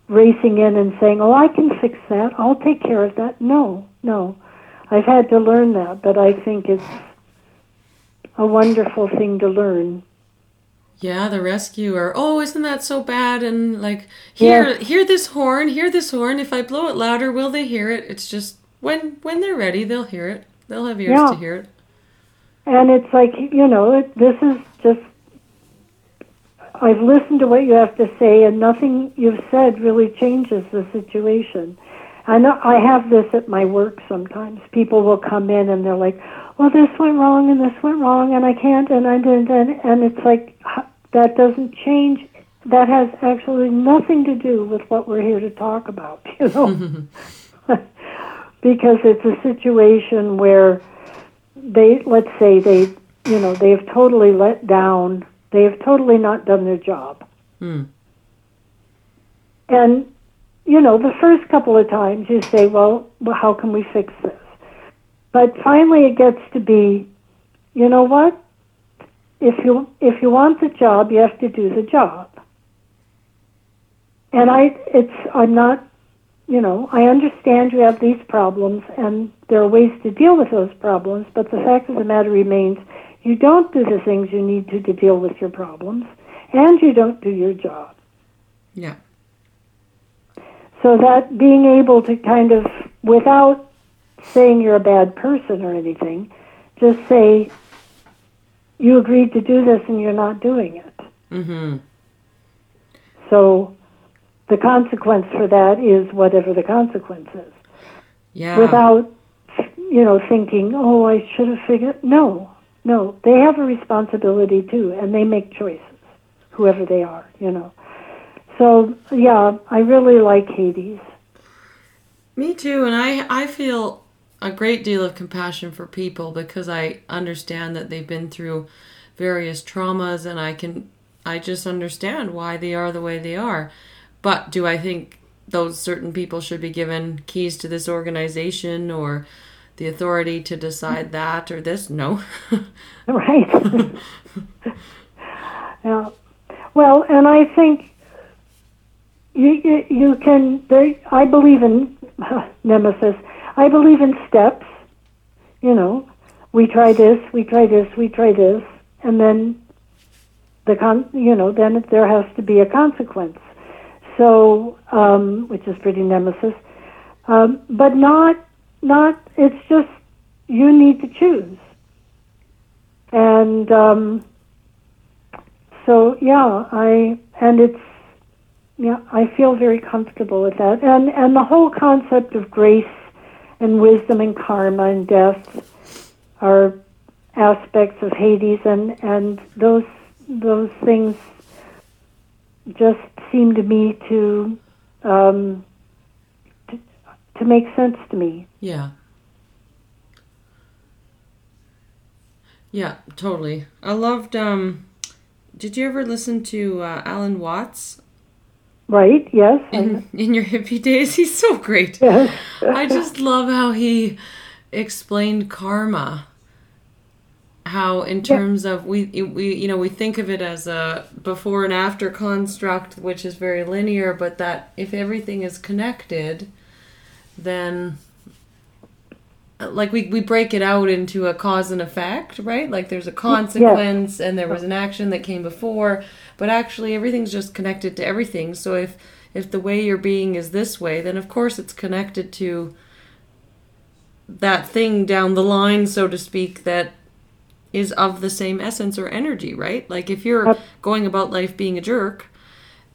racing in and saying, "Oh, I can fix that. I'll take care of that." No, no. I've had to learn that, but I think it's a wonderful thing to learn. Yeah, the rescuer. Oh, isn't that so bad? And like, hear, hear this horn. Hear this horn. If I blow it louder, will they hear it? It's just when when they're ready, they'll hear it. They'll have ears Yeah. to hear it. And it's like, you know, it, this is just I've listened to what you have to say and nothing you've said really changes the situation. I know I have this at my work sometimes. People will come in and they're like, "Well, this went wrong and this went wrong and I can't and I didn't and, and it's like that doesn't change. That has actually nothing to do with what we're here to talk about, you know. because it's a situation where they let's say they you know they have totally let down they have totally not done their job Hmm. and you know the first couple of times you say well, well how can we fix this but finally it gets to be you know what if you if you want the job you have to do the job and i it's i'm not you know, I understand you have these problems and there are ways to deal with those problems, but the fact of the matter remains you don't do the things you need to to deal with your problems and you don't do your job. Yeah. So that being able to kind of, without saying you're a bad person or anything, just say, you agreed to do this and you're not doing it. Mm-hmm. So the consequence for that is whatever the consequence is. Yeah. without you know thinking oh i should have figured no no they have a responsibility too and they make choices whoever they are you know so yeah i really like hades Me too, and I I feel a great deal of compassion for people because I understand that they've been through various traumas and I can I just understand why they are the way they are. But do I think those certain people should be given keys to this organization or the authority to decide that or this. No. right. yeah. Well, and I think you you, you can. I believe in nemesis. I believe in steps. You know, we try this, we try this, we try this, and then the con. You know, then there has to be a consequence. So, um, which is pretty nemesis, um, but not not. It's just you need to choose, and um, so yeah, I and it's yeah, I feel very comfortable with that, and and the whole concept of grace and wisdom and karma and death are aspects of Hades, and and those those things just seem to me to um, to, to make sense to me. Yeah. Yeah, totally. I loved um did you ever listen to uh, Alan Watts Right, yes. in, in your hippie days? He's so great. Yes. I just love how he explained karma. How, in terms of we, we, you know, we think of it as a before and after construct, which is very linear, but that if everything is connected, then like we, we break it out into a cause and effect, right? Like there's a consequence and there was an action that came before, but actually everything's just connected to everything. So if if the way you're being is this way, then of course it's connected to that thing down the line, so to speak, that is of the same essence or energy, right? Like if you're going about life being a jerk,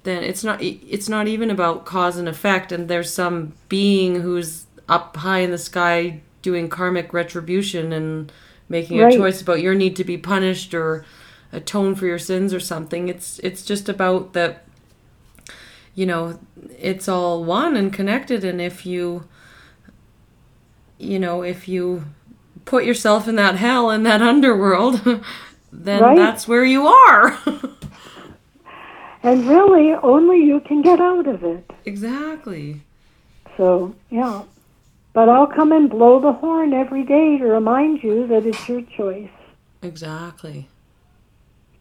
then it's not it's not even about cause and effect and there's some being who's up high in the sky doing karmic retribution and making Right. a choice about your need to be punished or atone for your sins or something it's it's just about that you know it's all one and connected and if you you know if you put yourself in that hell in that underworld then Right. that's where you are And really, only you can get out of it. exactly So, yeah. But I'll come and blow the horn every day to remind you that it's your choice. Exactly.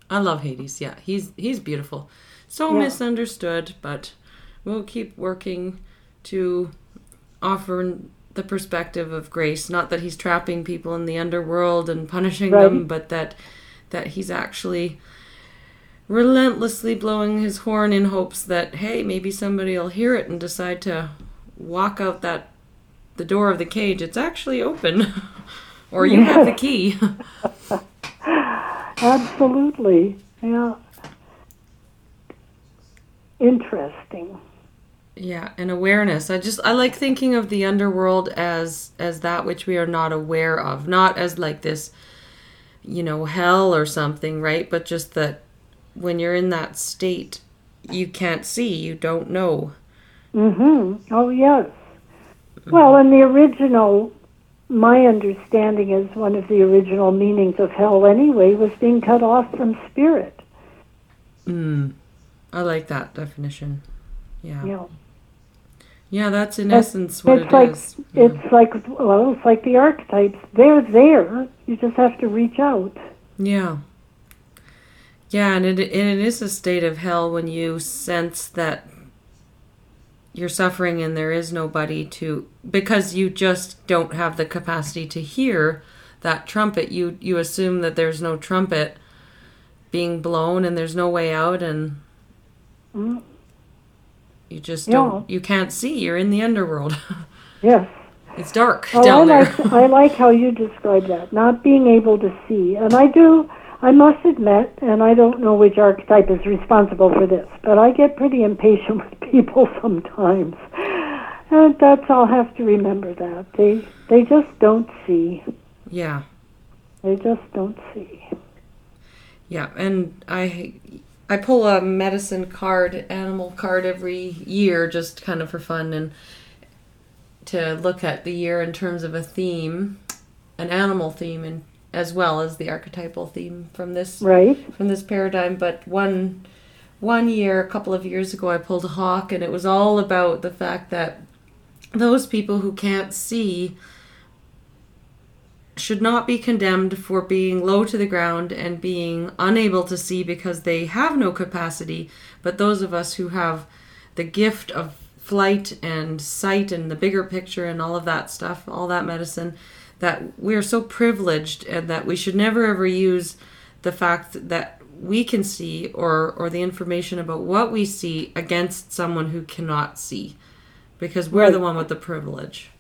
I love Hades. Yeah, he's he's beautiful. So Yeah. misunderstood, but we'll keep working to offer the perspective of grace. Not that he's trapping people in the underworld and punishing Right. them, but that that he's actually relentlessly blowing his horn in hopes that hey, maybe somebody will hear it and decide to walk out that the door of the cage. It's actually open. or you have the key. Absolutely. Yeah. Interesting. Yeah, and awareness. I just I like thinking of the underworld as as that which we are not aware of, not as like this you know, hell or something, right? But just that when you're in that state, you can't see, you don't know. Mm-hmm. Oh, yes. Well, in the original, my understanding is one of the original meanings of hell anyway was being cut off from spirit. Mm. I like that definition. Yeah. Know, Yeah, that's in It's- essence what it's it like is. Yeah. it's like well, it's like the archetypes. They're there. You just have to reach out. Yeah. Yeah, and it, and it is a state of hell when you sense that you're suffering and there is nobody to because you just don't have the capacity to hear that trumpet. You you assume that there's no trumpet being blown and there's no way out and Mm. you just don't you can't see. You're in the underworld. Yes. it's dark Oh, I down there. like I like how you describe that. Not being able to see, and I do. I must admit, and I don't know which archetype is responsible for this, but I get pretty impatient with people sometimes, and that's all I'll have to remember that they they just don't see. yeah. They just don't see. Yeah, and I I pull a medicine card, animal card every year, just kind of for fun, and to look at the year in terms of a theme, an animal theme, and as well as the archetypal theme from this Right? from this paradigm. But one one year, a couple of years ago, I pulled a hawk, and it was all about the fact that those people who can't see should not be condemned for being low to the ground and being unable to see because they have no capacity. But those of us who have the gift of flight and sight and the bigger picture and all of that stuff, all that medicine, that we're so privileged and that we should never ever use the fact that we can see or or the information about what we see against someone who cannot see because we're Right. the one with the privilege.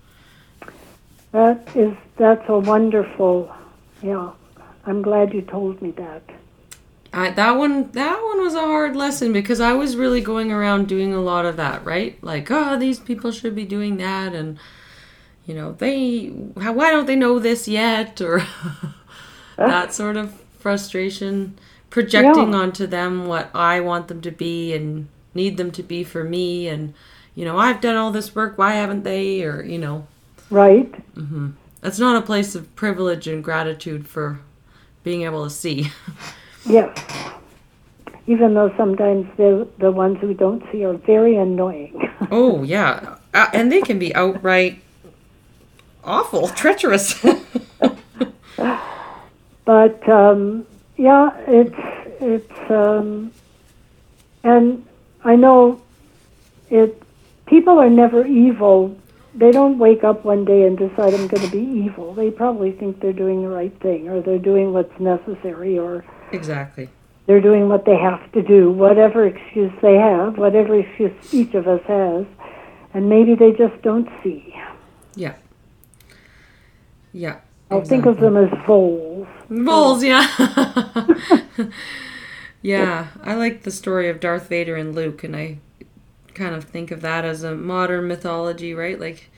That is that's a wonderful. Yeah, I'm glad you told me that. I, that one that one was a hard lesson because I was really going around doing a lot of that, right? Like, oh, these people should be doing that and you know, they how, why don't they know this yet or that sort of frustration projecting Yeah. onto them what I want them to be and need them to be for me and you know, I've done all this work, why haven't they or you know, Right? it's not a place of privilege and gratitude for being able to see. Yes. Even though sometimes the the ones who don't see are very annoying. Oh yeah, uh, and they can be outright awful, treacherous. but um, yeah, it's it's um, and I know it. People are never evil. They don't wake up one day and decide I'm going to be evil. They probably think they're doing the right thing, or they're doing what's necessary, or exactly. they're doing what they have to do, whatever excuse they have, whatever excuse each of us has, and maybe they just don't see. Yeah. Yeah. I think of them as voles. Voles, yeah. yeah, I like the story of Darth Vader and Luke, and I kind of think of that as a modern mythology, right? Like,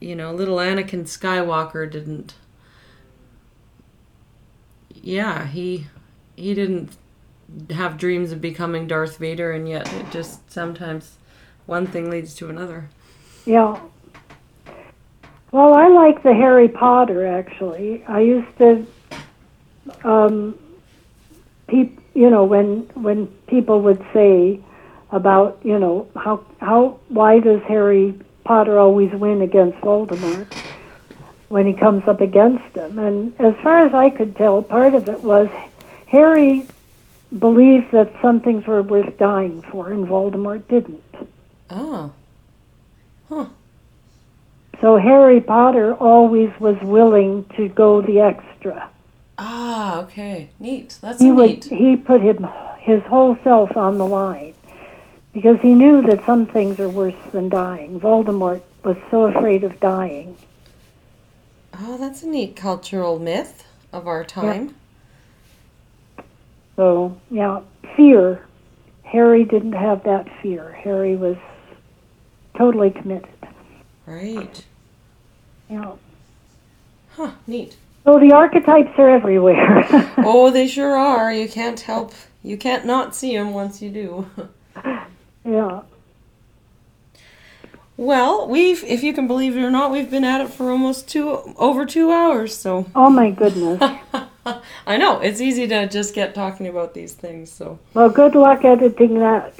you know, little Anakin Skywalker didn't. Yeah, he he didn't have dreams of becoming Darth Vader, and yet it just sometimes one thing leads to another. Yeah. Well, I like the Harry Potter actually. I used to, um, peop, you know, when when people would say about, you know, how how why does Harry Potter always win against Voldemort when he comes up against him? And as far as I could tell, part of it was Harry believed that some things were worth dying for, and Voldemort didn't. Oh. So Harry Potter always was willing to go the extra. Ah, okay. Neat. That's He would he put him his whole self on the line because he knew that some things are worse than dying. Voldemort was so afraid of dying. Oh, that's a neat cultural myth of our time. So yeah, fear. Harry didn't have that fear. Harry was totally committed. Right. Yeah. Huh, neat. So the archetypes are everywhere. oh, they sure are. You can't help. You can't not see them once you do. yeah. Well, we've, if you can believe it or not, we've been at it for almost two, over two hours. So Oh my goodness. I know it's easy to just get talking about these things. So Well, good luck editing that.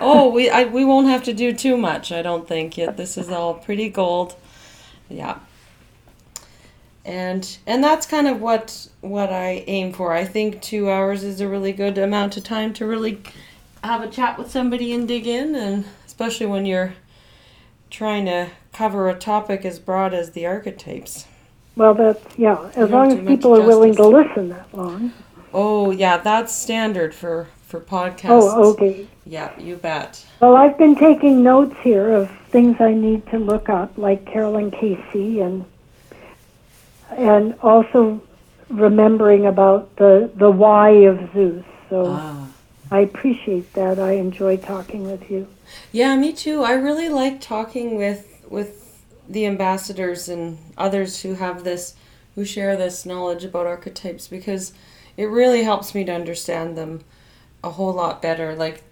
Oh, we, I, we won't have to do too much. I don't think yet. This is all pretty gold. Yeah. And and that's kind of what what I aim for. I think two hours is a really good amount of time to really have a chat with somebody and dig in, and especially when you're trying to cover a topic as broad as the archetypes. Well, that's yeah. As long as people are willing to listen that long. Oh yeah, that's standard for for podcasts. Oh, okay. Yeah, you bet. Well, I've been taking notes here of things I need to look up, like Caroline Casey, and and also remembering about the the why of Zeus. So Ah. I appreciate that. I enjoy talking with you. Yeah, me too. I really like talking with with the ambassadors and others who have this who share this knowledge about archetypes because it really helps me to understand them a whole lot better. Like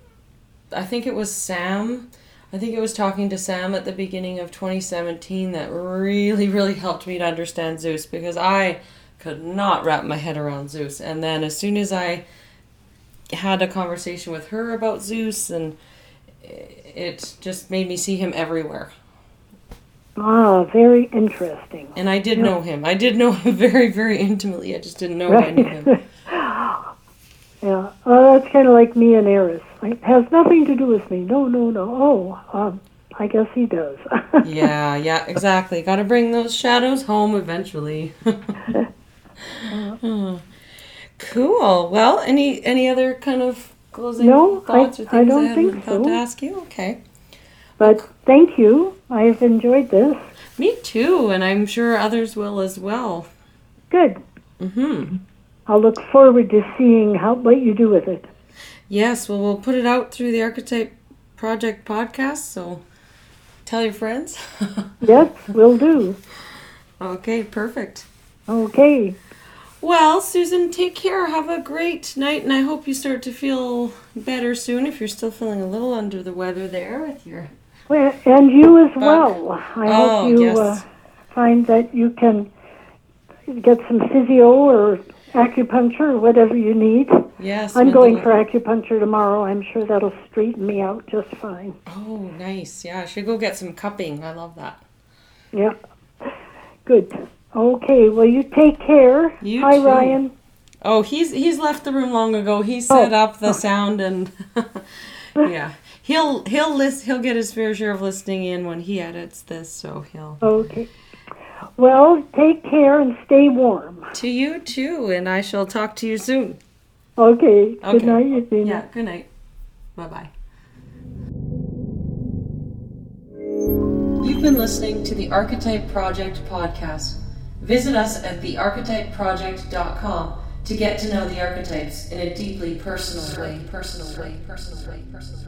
I think it was Sam I think it was talking to Sam at the beginning of 2017 that really really helped me to understand Zeus because I could not wrap my head around Zeus. And then as soon as I had a conversation with her about Zeus, and it just made me see him everywhere. Ah, very interesting. And I did know him. I did know him very, very intimately. I just didn't know I knew him. Yeah, uh, that's kind of like me and Eris. It has nothing to do with me. No, no, no. Oh, um, I guess he does. yeah, yeah, exactly. Got to bring those shadows home eventually. cool. Well, any any other kind of closing no, thoughts I, or things I don't I think so. to ask you? Okay. But thank you. I've enjoyed this. Me too, and I'm sure others will as well. Good. Mm-hmm. I'll look forward to seeing how what you do with it. Yes, well, we'll put it out through the Archetype Project podcast, so tell your friends. Yes, we'll do. okay, perfect. Okay. Well, Susan, take care. Have a great night, and I hope you start to feel better soon if you're still feeling a little under the weather there with your. Well, and you as well. I Oh, hope you yes. uh, find that you can get some physio or acupuncture whatever you need. Yes. I'm going little- for acupuncture tomorrow. I'm sure that'll straighten me out just fine. Oh, nice. Yeah, I should go get some cupping. I love that. Yeah. Good. Okay. Well, you take care. You Hi, too. Ryan. Oh, he's he's left the room long ago. He set Oh, up the sound and yeah, he'll he'll list he'll get his fair share of listening in when he edits this. So he'll Okay. Well, take care and stay warm. to you too, and I shall talk to you soon. Okay. Good Okay. night, Eugenia. Yeah. Good night. Bye bye. You've been listening to the Archetype Project podcast. Visit us at thearchetypeproject.com to get to know the archetypes in a deeply personal way. Personal way. Personal way. Personal way. Personal way. Personal way.